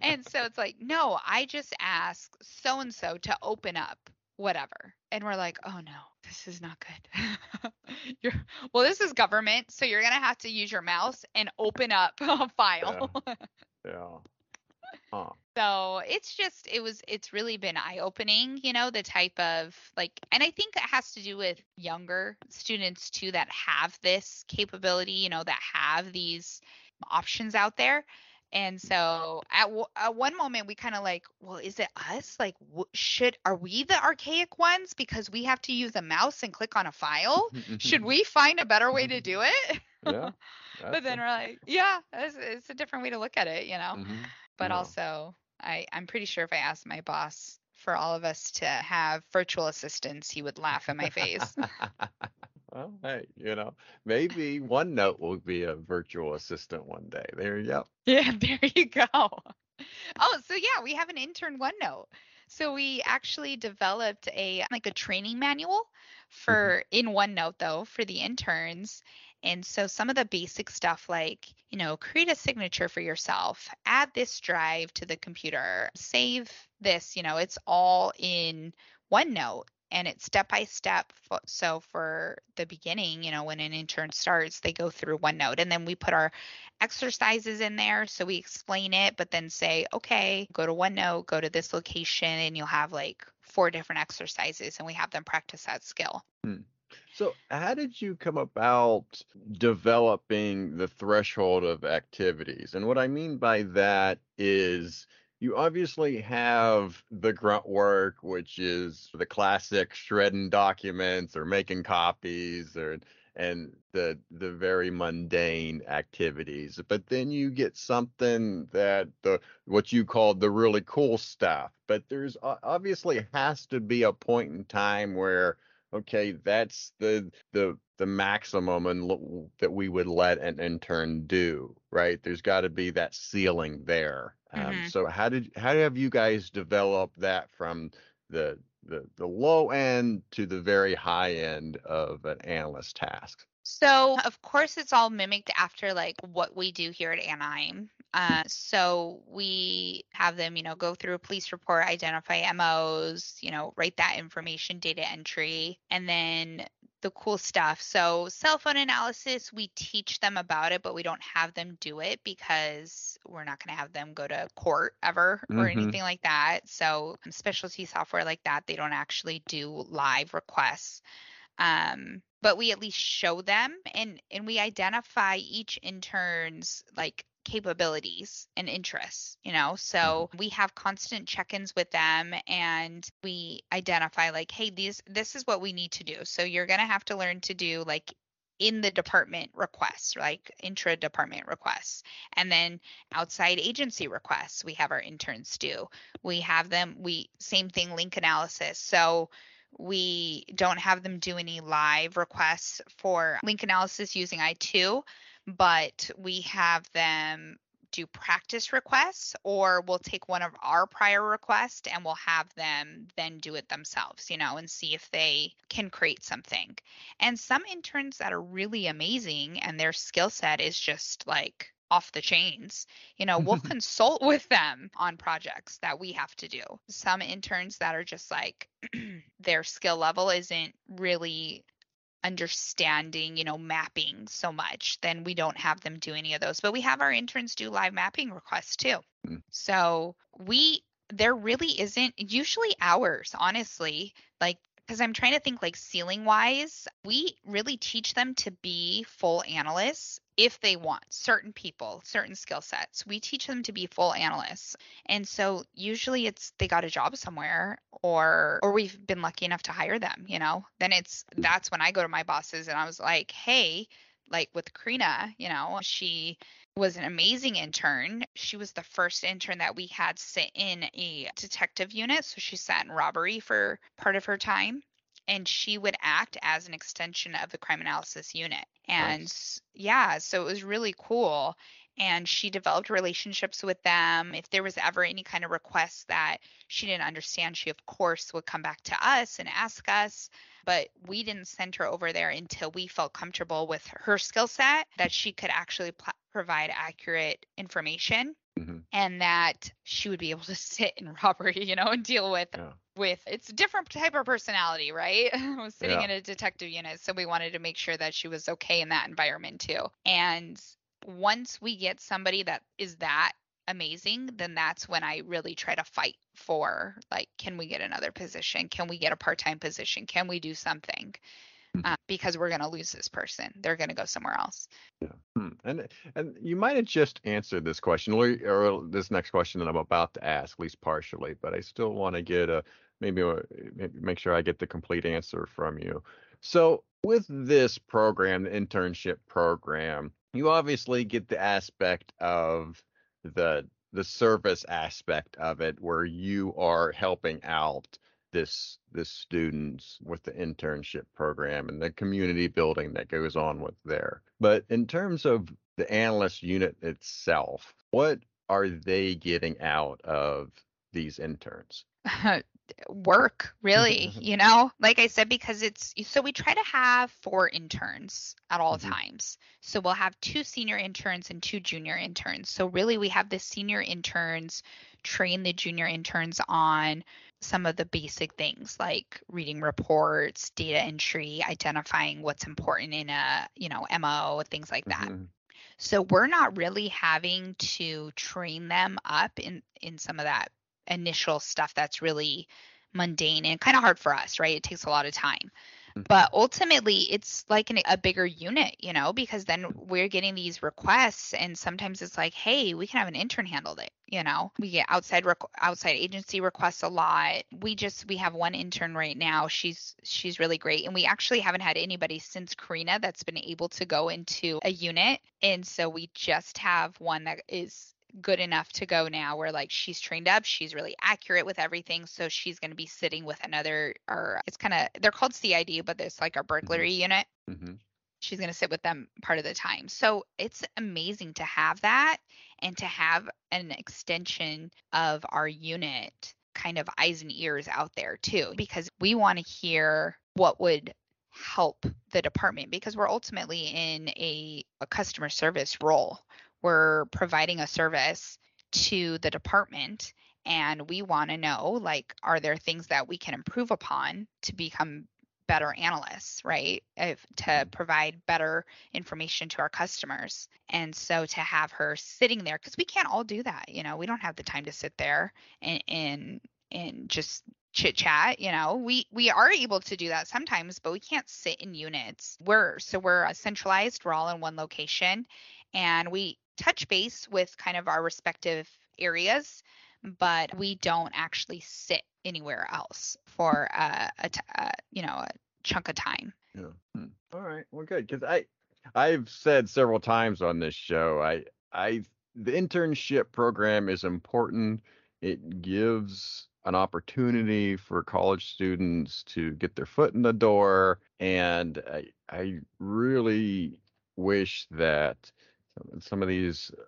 and so it's like, "No, I just ask so and so to open up whatever." And we're like, "Oh no, this is not good." you're well, this is government, so you're going to have to use your mouse and open up a file. yeah. Huh. So it's just it was it's really been eye opening, you know, the type of like and I think it has to do with younger students too that have this capability, you know, that have these options out there. And so at, w- at one moment we kind of like, well, is it us? Like, w- should are we the archaic ones because we have to use a mouse and click on a file? Should *laughs* we find a better way to do *laughs* it? Yeah. *laughs* but then we're like, yeah, it's, it's a different way to look at it, you know hmm but also I, I'm pretty sure if I asked my boss for all of us to have virtual assistants, he would laugh in my face. *laughs* well, hey, you know, maybe OneNote will be a virtual assistant one day. There you go. *laughs* yeah, there you go. Oh, so yeah, we have an intern OneNote. So we actually developed a like a training manual mm-hmm. for in OneNote though for the interns. And so some of the basic stuff like, you know, create a signature for yourself, add this drive to the computer, save this, you know, it's all in OneNote and it's step by step. So for the beginning, you know, when an intern starts, they go through OneNote and then we put our exercises in there. So we explain it, but then say, okay, go to OneNote, go to this location, and you'll have like four different exercises and we have them practice that skill. Hmm. So, how did you come about developing the threshold of activities? And what I mean by that is you obviously have the grunt work, which is the classic shredding documents or making copies or and the the very mundane activities. But then you get something that the what you call the really cool stuff. But there's obviously has to be a point in time where okay, that's the the the maximum and that we would let an intern do, right? There's got to be that ceiling there. Um, Mhm. so how did how have you guys developed that from the the the low end to the very high end of an analyst task? So, of course, it's all mimicked after like what we do here at Anaheim. Uh, so we have them, you know, go through a police report, identify MOs, you know, write that information, data entry, and then the cool stuff. So cell phone analysis, we teach them about it, but we don't have them do it because we're not going to have them go to court ever or Mhm. anything like that. So um, specialty software like that, they don't actually do live requests um but we at least show them and and we identify each intern's like capabilities and interests, you know? Mm-hmm. So we have constant check-ins with them and we identify like, hey, these this is what we need to do. So you're going to have to learn to do like in the department requests, like intra department requests, and then outside agency requests. We have our interns do. We have them, we same thing, link analysis. So we don't have them do any live requests for link analysis using I2, but we have them do practice requests or we'll take one of our prior requests and we'll have them then do it themselves, you know, and see if they can create something. And some interns that are really amazing and their skill set is just like off the chains. You know, we'll *laughs* consult with them on projects that we have to do. Some interns that are just like *clears throat* their skill level isn't really understanding, you know, mapping so much, then we don't have them do any of those. But we have our interns do live mapping requests too. Mm. So we there really isn't usually hours, honestly. Like because I'm trying to think like ceiling wise, we really teach them to be full analysts if they want certain people, certain skill sets. We teach them to be full analysts. And so usually it's they got a job somewhere or or we've been lucky enough to hire them, you know. Then it's hmm. that's when I go to my bosses and I was like, "Hey, like with Karina, you know, she was an amazing intern. She was the first intern that we had sit in a detective unit. So she sat in robbery for part of her time. And she would act as an extension of the crime analysis unit. And nice. yeah, so it was really cool. And she developed relationships with them. If there was ever any kind of request that she didn't understand, she, of course, would come back to us and ask us but we didn't send her over there until we felt comfortable with her skill set that she could actually pl- provide accurate information mm-hmm. and that she would be able to *laughs* sit in robbery, you know, and deal with yeah. with it's a different type of personality, right? *laughs* I was sitting yeah. in a detective unit, so we wanted to make sure that she was okay in that environment too. And once we get somebody that is that amazing, then that's when I really try to fight for like, can we get another position? Can we get a part time position? Can we do something? Mm-hmm. Uh, because we're going to lose this person. They're going to go somewhere else. Yeah. Hmm. And and you might have just answered this question or, or, this next question that I'm about to ask, at least partially, but I still want to get a maybe, a, maybe make sure I get the complete answer from you. So with this program, the internship program, you obviously get the aspect of the the service aspect of it where you are helping out this this students with the internship program and the community building that goes on with there. But in terms of the analyst unit itself what are they getting out of these interns *laughs* work really you know? Like i said because it's so we try to have four interns at all mm-hmm. times. So we'll have two senior interns and two junior interns. So really we have the senior interns train the junior interns on some of the basic things like reading reports data entry identifying what's important in a you know mo things like that. Mm-hmm. so we're not really having to train them up in in some of that initial stuff that's really mundane and kind of hard for us, right? It takes a lot of time. Mm-hmm. But ultimately, it's like an, a bigger unit, you know, because then we're getting these requests, and sometimes it's like, hey, we can have an intern handle it. You know, we get outside requ- outside agency requests a lot. We just we have one intern right now. She's she's really great, and we actually haven't had anybody since Karina that's been able to go into a unit, and so we just have one that is good enough to go now where like she's trained up she's really accurate with everything so she's going to be sitting with another or it's kind of they're called cid but it's like our mm-hmm. burglary mm-hmm. unit mm-hmm. she's going to sit with them part of the time so it's amazing to have that and to have an extension of our unit kind of eyes and ears out there too because we want to hear what would help the department because we're ultimately in a, a customer service role we're providing a service to the department and we want to know like are there things that we can improve upon to become better analysts right? If, to mm-hmm. provide better information to our customers. And so to have her sitting there because we can't all do that you know we don't have the time to sit there and and, and just chit chat you know? We we are able to do that sometimes but we can't sit in units. We're so we're centralized we're all in one location and we touch base with kind of our respective areas, but we don't actually sit anywhere else for uh, a t- uh, you know a chunk of time. Yeah. Hmm. All right. Well, good. Because I, I've said several times on this show, I, I, the internship program is important. It gives an opportunity for college students to get their foot in the door, and I, I really wish that some of these uh,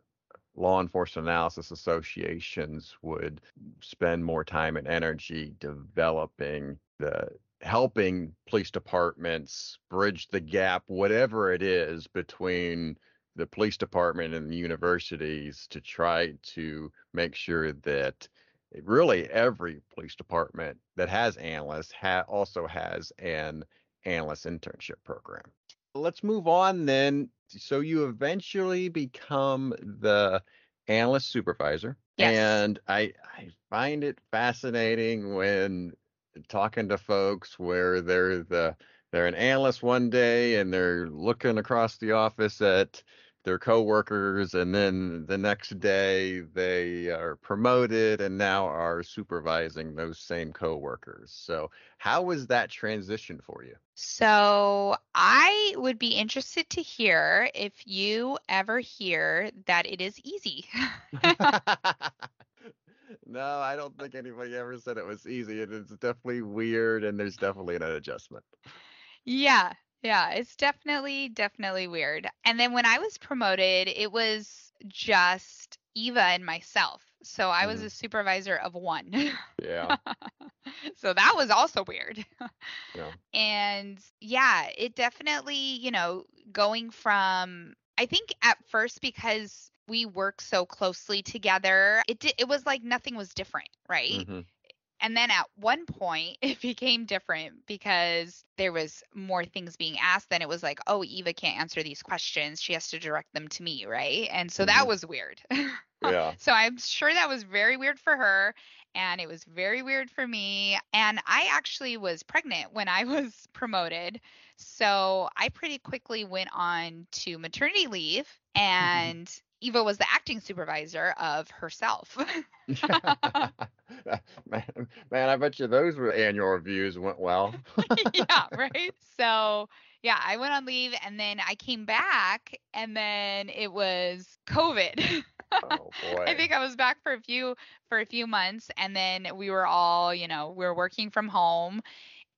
law enforcement analysis associations would spend more time and energy developing the helping police departments bridge the gap, whatever it is, between the police department and the universities to try to make sure that eh, really every police department that has analysts ha- also has an analyst internship program. Let's move on then. So you eventually become the analyst supervisor. Yes. And I, I find it fascinating when talking to folks where they're the they're an analyst one day and they're looking across the office at their coworkers and then the next day they are promoted and now are supervising those same coworkers. So how was that transition for you? So I would be interested to hear if you ever hear that it is easy. *laughs* no, I don't think anybody ever said it was easy. It's definitely weird and there's definitely an adjustment. Yeah, yeah, it's definitely, definitely weird. And then when I was promoted, it was just Eva and myself. So I was Mhm. a supervisor of one. Yeah. *laughs* so that was also weird. Yeah. *laughs* And yeah, it definitely, you know, going from I think at first because we work so closely together, it di- it was like nothing was different, right? Mhm. And then at one point *laughs* it became different because there was more things being asked. Then it was like, oh, Eva can't answer these questions. She has to direct them to me, right? And so that Mhm. was weird. Yeah. *laughs* so I'm sure that was very weird for her. And it was very weird for me. And I actually was pregnant when I *laughs* was promoted. So I pretty quickly went on to maternity leave. And Eva was the acting supervisor of herself. *laughs* *laughs* man, man, I bet you those were annual reviews went well. *laughs* yeah, right. So yeah, I went on leave and then I came back and then it was COVID. oh boy. I think I was back for a few for a few months and then we were all, you know, we were working from home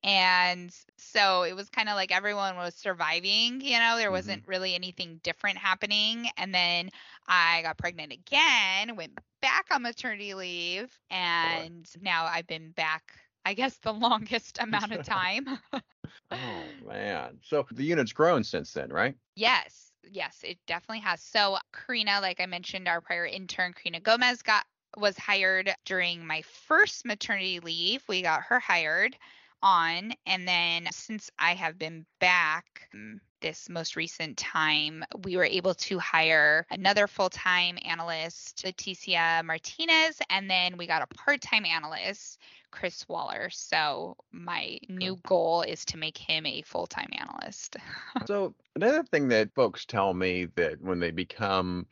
and so it was kind of like everyone was surviving, you know, there wasn't mm-hmm. really anything different happening and then I got pregnant again, went back on maternity leave and now I've been back I guess the *laughs* longest amount of *laughs* time. *laughs* Oh man. So the unit's grown since then, right? Yes, yes, it definitely has. So Karina, like I mentioned, our prior intern, Karina Gomez, got was hired during my first maternity leave. We got her hired on, and then since I have been back um, this most recent time, we were able to hire another full-time analyst, Leticia Martinez, and then we got a part-time analyst, Chris Waller. So my new goal is to make him a full-time analyst. *laughs* So another thing that folks tell me that when they become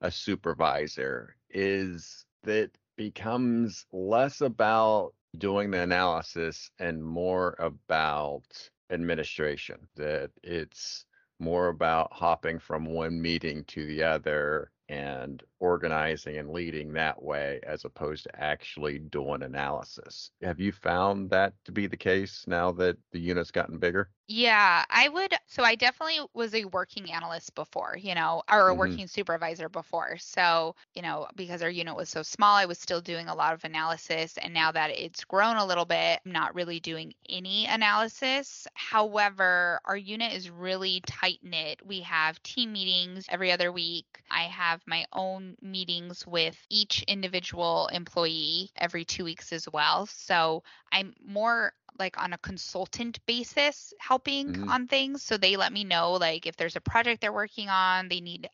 a supervisor is that becomes less about doing the analysis and more about administration. That it's more about hopping from one meeting to the other and organizing and leading that way as opposed to actually doing analysis. Have you found that to be the case now that the unit's gotten bigger? Yeah, I would. So I definitely was a working analyst before, you know, or a Mhm. working supervisor before. So, you know, because our unit was so small, I was still doing a lot of analysis. And now that it's grown a little bit, I'm not really doing any analysis. However, our unit is really tight knit. We have team meetings every other week. I have my own meetings with each individual employee every two weeks as well. So I'm more like on a consultant basis helping Mhm. on things. So they let me know like if there's a project they're working on, they need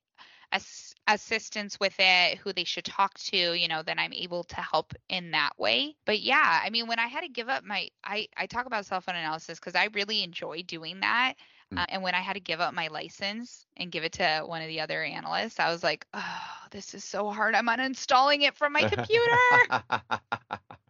ass- assistance with it, who they should talk to, you know, then I'm able to help in that way. But yeah, I mean, when I had to give up my, I, I talk about cell analysis because I really enjoy doing that. Uh, and when I had to give up my license and give it to one of the other analysts, I was like, oh, this is so hard. I'm uninstalling it from my computer.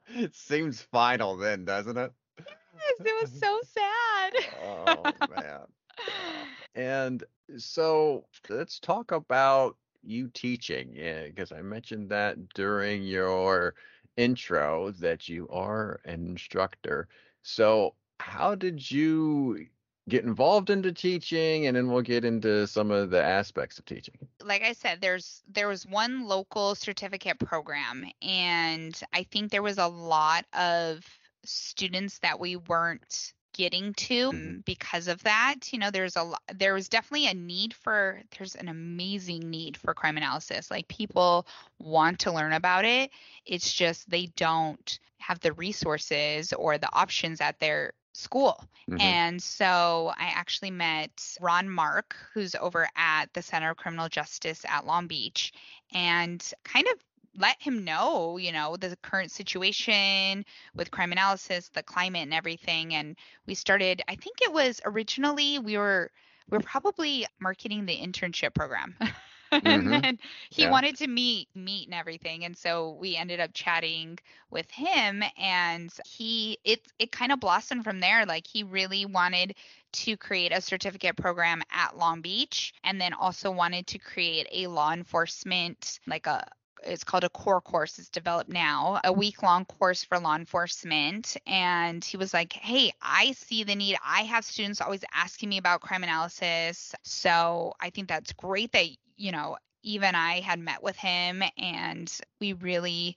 *laughs* it seems final then, doesn't it? yes, it was so sad. oh man. *laughs* And so let's talk about you teaching, because I mentioned that during your intro that you are an instructor. So how did you get involved into teaching and then we'll get into some of the aspects of teaching. Like i said there's there was one local certificate program and i think there was a lot of students that we weren't getting to Mm-hmm. because of that. You know there's a lo- there was definitely a need for there's an amazing need for crime analysis. Like people want to learn about it. It's just they don't have the resources or the options at their school Mhm. and so I actually met Ron Mark, who's over at the Center of Criminal Justice at Long Beach, and kind of let him know, you know, the current situation with crime analysis, the climate and everything. And we started, I think it was originally we were we're probably marketing the internship program. *laughs* *laughs* and Mhm. then he Yeah. wanted to meet meet and everything and so we ended up chatting with him and he it it kind of blossomed from there like he really wanted to create a certificate program at Long Beach and then also wanted to create a law enforcement like a it's called a core course it's developed now a week long course for law enforcement and he was like hey i see the need i have students always asking me about crime analysis so i think that's great that you know eva and i had met with him and we really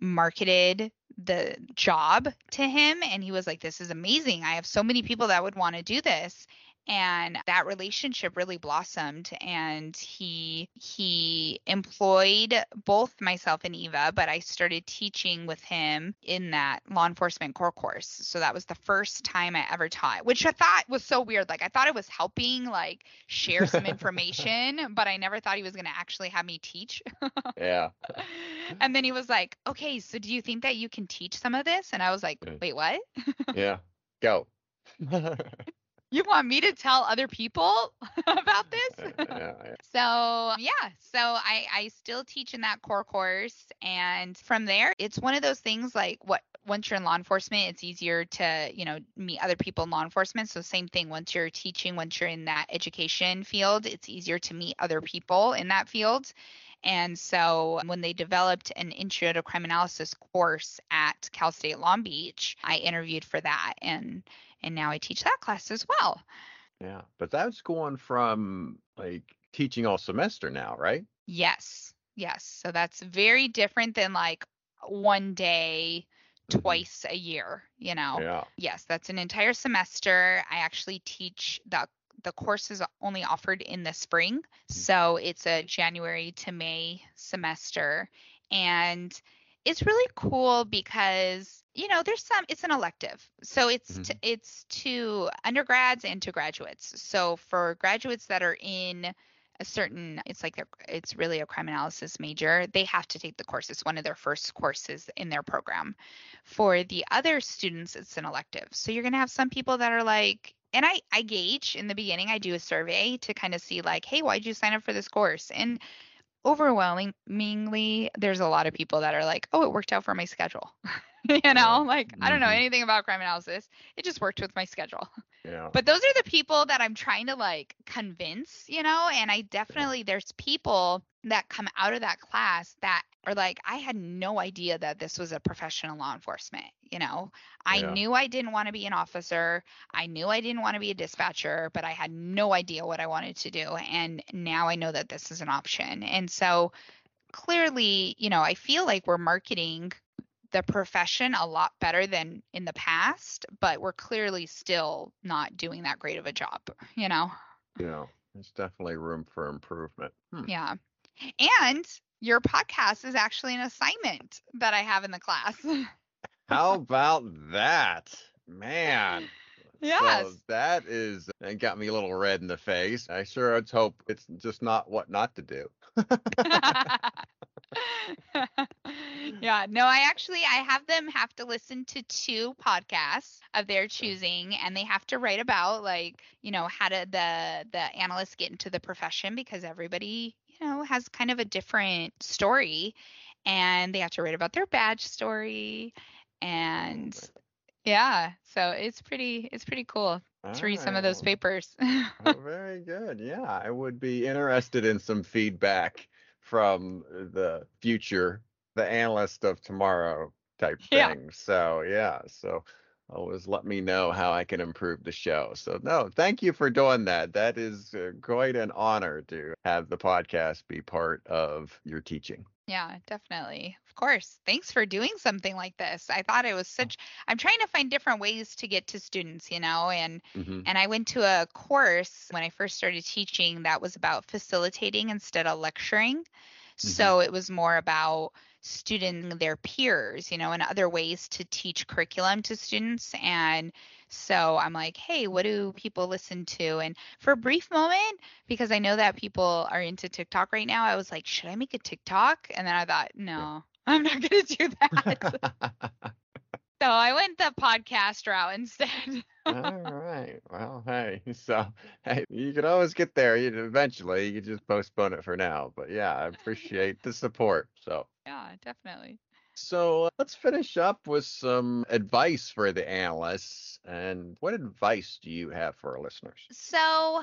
marketed the job to him and he was like this is amazing. I have so many people that would want to do this and that relationship really blossomed and he he employed both myself and eva but i started teaching with him in that law enforcement core course. So that was the first time i ever taught which i thought was so weird. Like i thought it was helping like share some *laughs* information but i never thought he was going to actually have me teach. *laughs* Yeah. And then he was like okay so do you think that you can teach some of this? And i was like wait what? Yeah. *laughs* Go you want me to tell other people *laughs* about this yeah, yeah. *laughs* So yeah, so I I still teach in that core course, and from there, it's one of those things like what once you're in law enforcement, it's easier to you know meet other people in law enforcement. So same thing once you're teaching, once you're in that education field, it's easier to meet other people in that field. And so when they developed an intro to crime analysis course at Cal State Long Beach, I interviewed for that and and now I teach that class as well. Yeah, but that's going from like teaching all semester now, right? Yes. Yes. So that's very different than like one day Mhm. twice a year, you know. Yeah. Yes, that's an entire semester. I actually teach the the course is only offered in the spring. So it's a January to May semester and it's really cool because you know there's some it's an elective. So it's to, mm-hmm. it's to undergrads and to graduates. So for graduates that are in a certain it's like they're it's really a crime analysis major they have to take the course it's one of their first courses in their program. For the other students it's an elective. So you're going to have some people that are like and I, I gauge in the beginning i do a survey to kind of see like hey why'd you sign up for this course? And overwhelmingly there's a lot of people that are like oh it worked out for my schedule. *laughs* You know like i don't know Mhm. anything about crime analysis. It just worked with my schedule. Yeah. but those are the people that I'm trying to like convince, you know, and I definitely there's people that come out of that class that are like I had no idea that this was a professional law enforcement, you know. I Yeah. knew I didn't want to be an officer. I knew I didn't want to be a dispatcher, but I had no idea what I wanted to do and now I know that this is an option. And so clearly, you know, I feel like we're marketing the profession a lot better than in the past, but we're clearly still not doing that great of a job, you know? Yeah. There's definitely room for improvement. Hmm. Yeah. And your podcast is actually an assignment that I have in the class. *laughs* How about that? Man. Yes. So that is that got me a little red in the face. I sure let's hope it's just not what not to do. *laughs* yeah, no, I actually I have them have to listen to two podcasts of their choosing and they have to write about like, you know, how did the the analysts get into the profession because everybody, you know, has kind of a different story and they have to write about their badge story and yeah, so it's pretty it's pretty cool to read some of those Oh. papers. Oh, *laughs* very good. Yeah, I would be interested in some feedback from uh, the future, the analyst of tomorrow type Yeah. thing. So, yeah, so always let me know how I can improve the show. So, no, thank you for doing that. That is uh, quite an honor to have the podcast be part of your teaching. Yeah, definitely. Of course. Thanks for doing something like this. I thought it was such I'm trying to find different ways to get to students, you know, and Mhm. and I went to a course when I first started teaching that was about facilitating instead of lecturing. Mm-hmm. So it was more about student their peers, you know, and other ways to teach curriculum to students and so I'm like, hey, what do people listen to? And for a brief moment, because I know that people are into TikTok right now, I was like, should I make a TikTok? And then I thought, no, *laughs* I'm not going to do that. *laughs* *laughs* so I went the podcast route *laughs* instead. All right. Well, hey, *laughs* so hey, you can always get there. You eventually, you can just postpone it for now. But yeah, I appreciate the support. So, yeah, definitely. so uh, let's finish up with some advice for the analysts. And what advice do you have for our listeners? So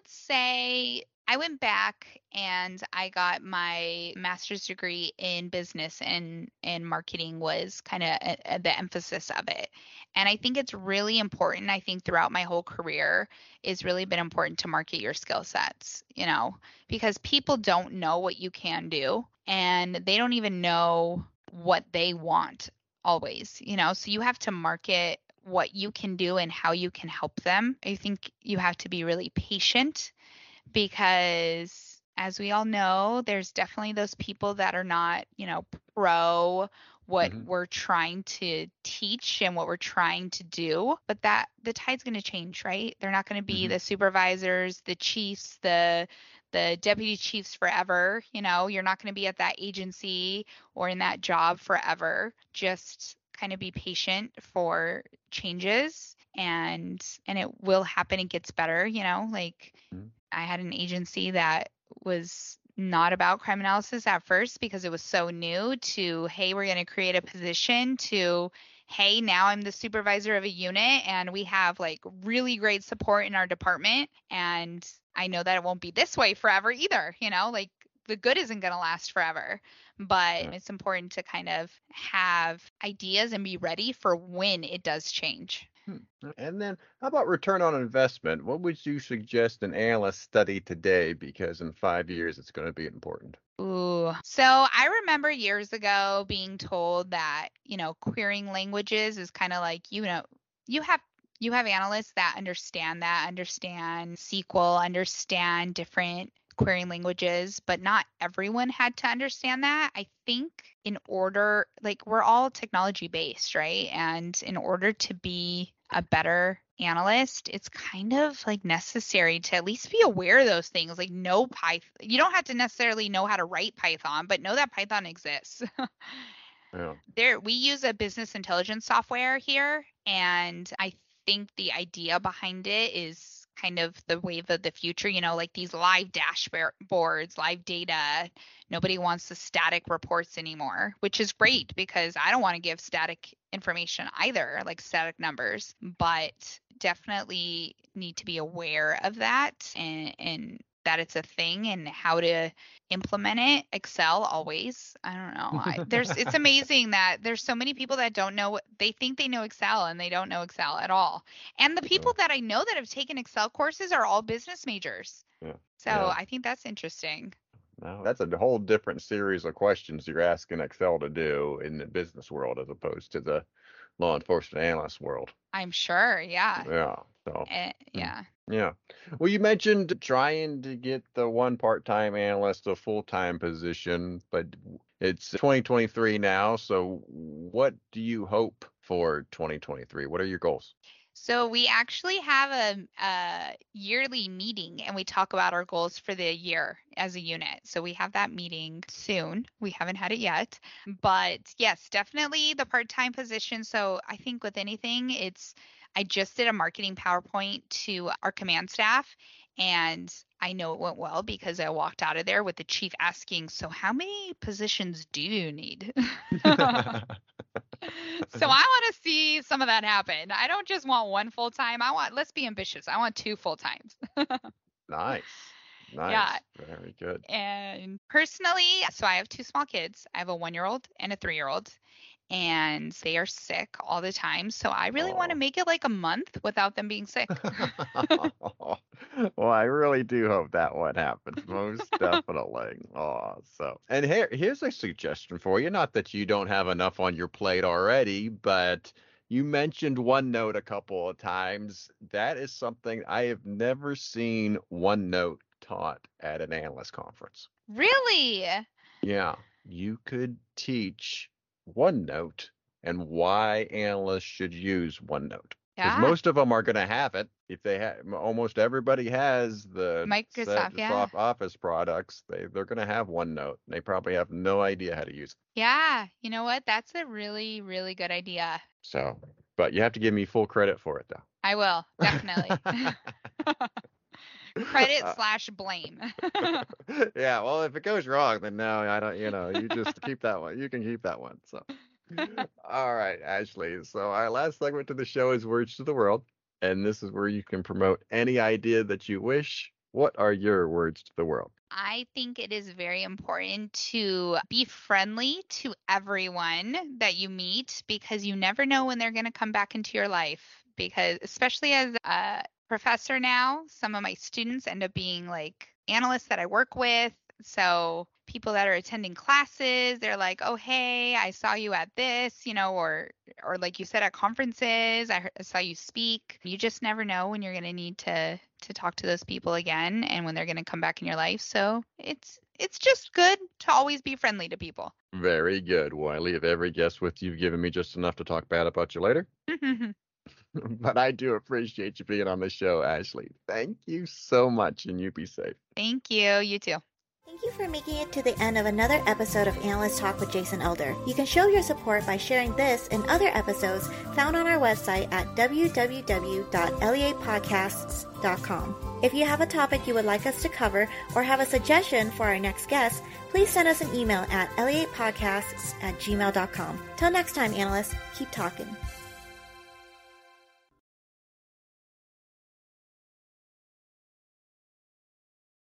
would say I went back and I got my master's degree in business and and marketing was kind of the emphasis of it. And I think it's really important. I think throughout my whole career it's really been important to market your skill sets, you know, because people don't know what you can do and they don't even know what they want always, you know. So you have to market what you can do and how you can help them. I think you have to be really patient because as we all know, there's definitely those people that are not, you know, pro what Mhm. we're trying to teach and what we're trying to do, but that the tide's going to change, right? They're not going to be Mhm. the supervisors, the chiefs, the the deputy chiefs forever, you know, you're not going to be at that agency or in that job forever. Just kind of be patient for changes and and it will happen it gets better you know like Mhm. i had an agency that was not about crime analysis at first because it was so new to hey we're going to create a position to hey now i'm the supervisor of a unit and we have like really great support in our department and i know that it won't be this way forever either you know like the good isn't going to last forever but it's important to kind of have ideas and be ready for when it does change Hmm. And then, how about return on investment? What would you suggest an analyst study today? Because in five years, it's going to be important. Ooh. So I remember years ago being told that, you know, querying languages is kind of like, you know, you have you have analysts that understand that, understand SQL, understand different querying languages, but not everyone had to understand that. I think in order like we're all technology based, right? And in order to be a better analyst, it's kind of like necessary to at least be aware of those things. Like know Python. You don't have to necessarily know how to write Python, but know that Python exists. *laughs* Yeah. there we use a business intelligence software here and I think the idea behind it is kind of the wave of the future, you know, like these live dashboards, live data. Nobody wants the static reports anymore, which is great mm-hmm. because I don't want to give static information either, like static numbers, but definitely need to be aware of that and, and that it's a thing and how to implement it. Excel always. I don't know. I, there's it's *laughs* amazing that there's so many people that don't know they think they know Excel and they don't know Excel at all. And the people that I know that have taken Excel courses are all business majors. Yeah. So Yeah. I think that's interesting. No, that's a whole different series of questions you're asking Excel to do in the business world as opposed to the law enforcement analyst world. I'm sure. Yeah. Yeah. So, Eh, yeah. yeah. Well, you mentioned trying to get the one part time analyst a full time position, but it's 2023 now. So, what do you hope for 2023? What are your goals? So we actually have a, a yearly meeting and we talk about our goals for the year as a unit. So we have that meeting soon. We haven't had it yet, but yes, definitely the part-time position. So I think with anything, it's I just did a marketing PowerPoint to our command staff and I know it went well because I walked out of there with the chief asking, So, how many positions do you need? *laughs* *laughs* *laughs* so, I want to see some of that happen. I don't just want one full time. I want, let's be ambitious. I want two full times. nice. Nice. Yeah. Very good. And personally, so I have two small kids. I have a one year old and a three year old and they are sick all the time. So I really want to Oh. make it like a month without them being sick. *laughs* well, I really do hope that one happens. Most *laughs* definitely. Oh, so and here here's a suggestion for you. Not that you don't have enough on your plate already, but you mentioned OneNote a couple of times. That is something I have never seen OneNote taught at an analyst conference. really? Yeah, you could teach OneNote and why analysts should use OneNote. Because Yeah. most of them are going to have it. If they have, almost everybody has the Microsoft, yeah. Office products. They they're going to have OneNote. They probably have no idea how to use it. Yeah. You know what? That's a really, really good idea. So, but you have to give me full credit for it, though. I will, definitely. *laughs* *laughs* *laughs* Credit Uh, slash blame. *laughs* *laughs* yeah, well, if it goes wrong, then no, I don't. You know, you just keep that one. You can keep that one. So, *laughs* all right, Ashley. So our last segment to the show is words to the world, and this is where you can promote any idea that you wish. What are your words to the world? I think it is very important to be friendly to everyone that you meet because you never know when they're going to come back into your life. Because, especially as a professor now, some of my students end up being like analysts that I work with. So, people that are attending classes, they're like, "Oh, hey, I saw you at this," you know, or or like you said at conferences, I, heard, I saw you speak. You just never know when you're going to need to to talk to those people again and when they're going to come back in your life. So it's it's just good to always be friendly to people. Very good. Well, I leave every guest with you've given me just enough to talk bad about you later. *laughs* *laughs* but I do appreciate you being on the show, Ashley. Thank you so much, and you be safe. Thank you. You too. Thank you for making it to the end of another episode of Analyst Talk with Jason Elder. You can show your support by sharing this and other episodes found on our website at www.leapodcasts.com. If you have a topic you would like us to cover or have a suggestion for our next guest, please send us an email at leapodcasts at gmail.com. Till next time, analysts, keep talking.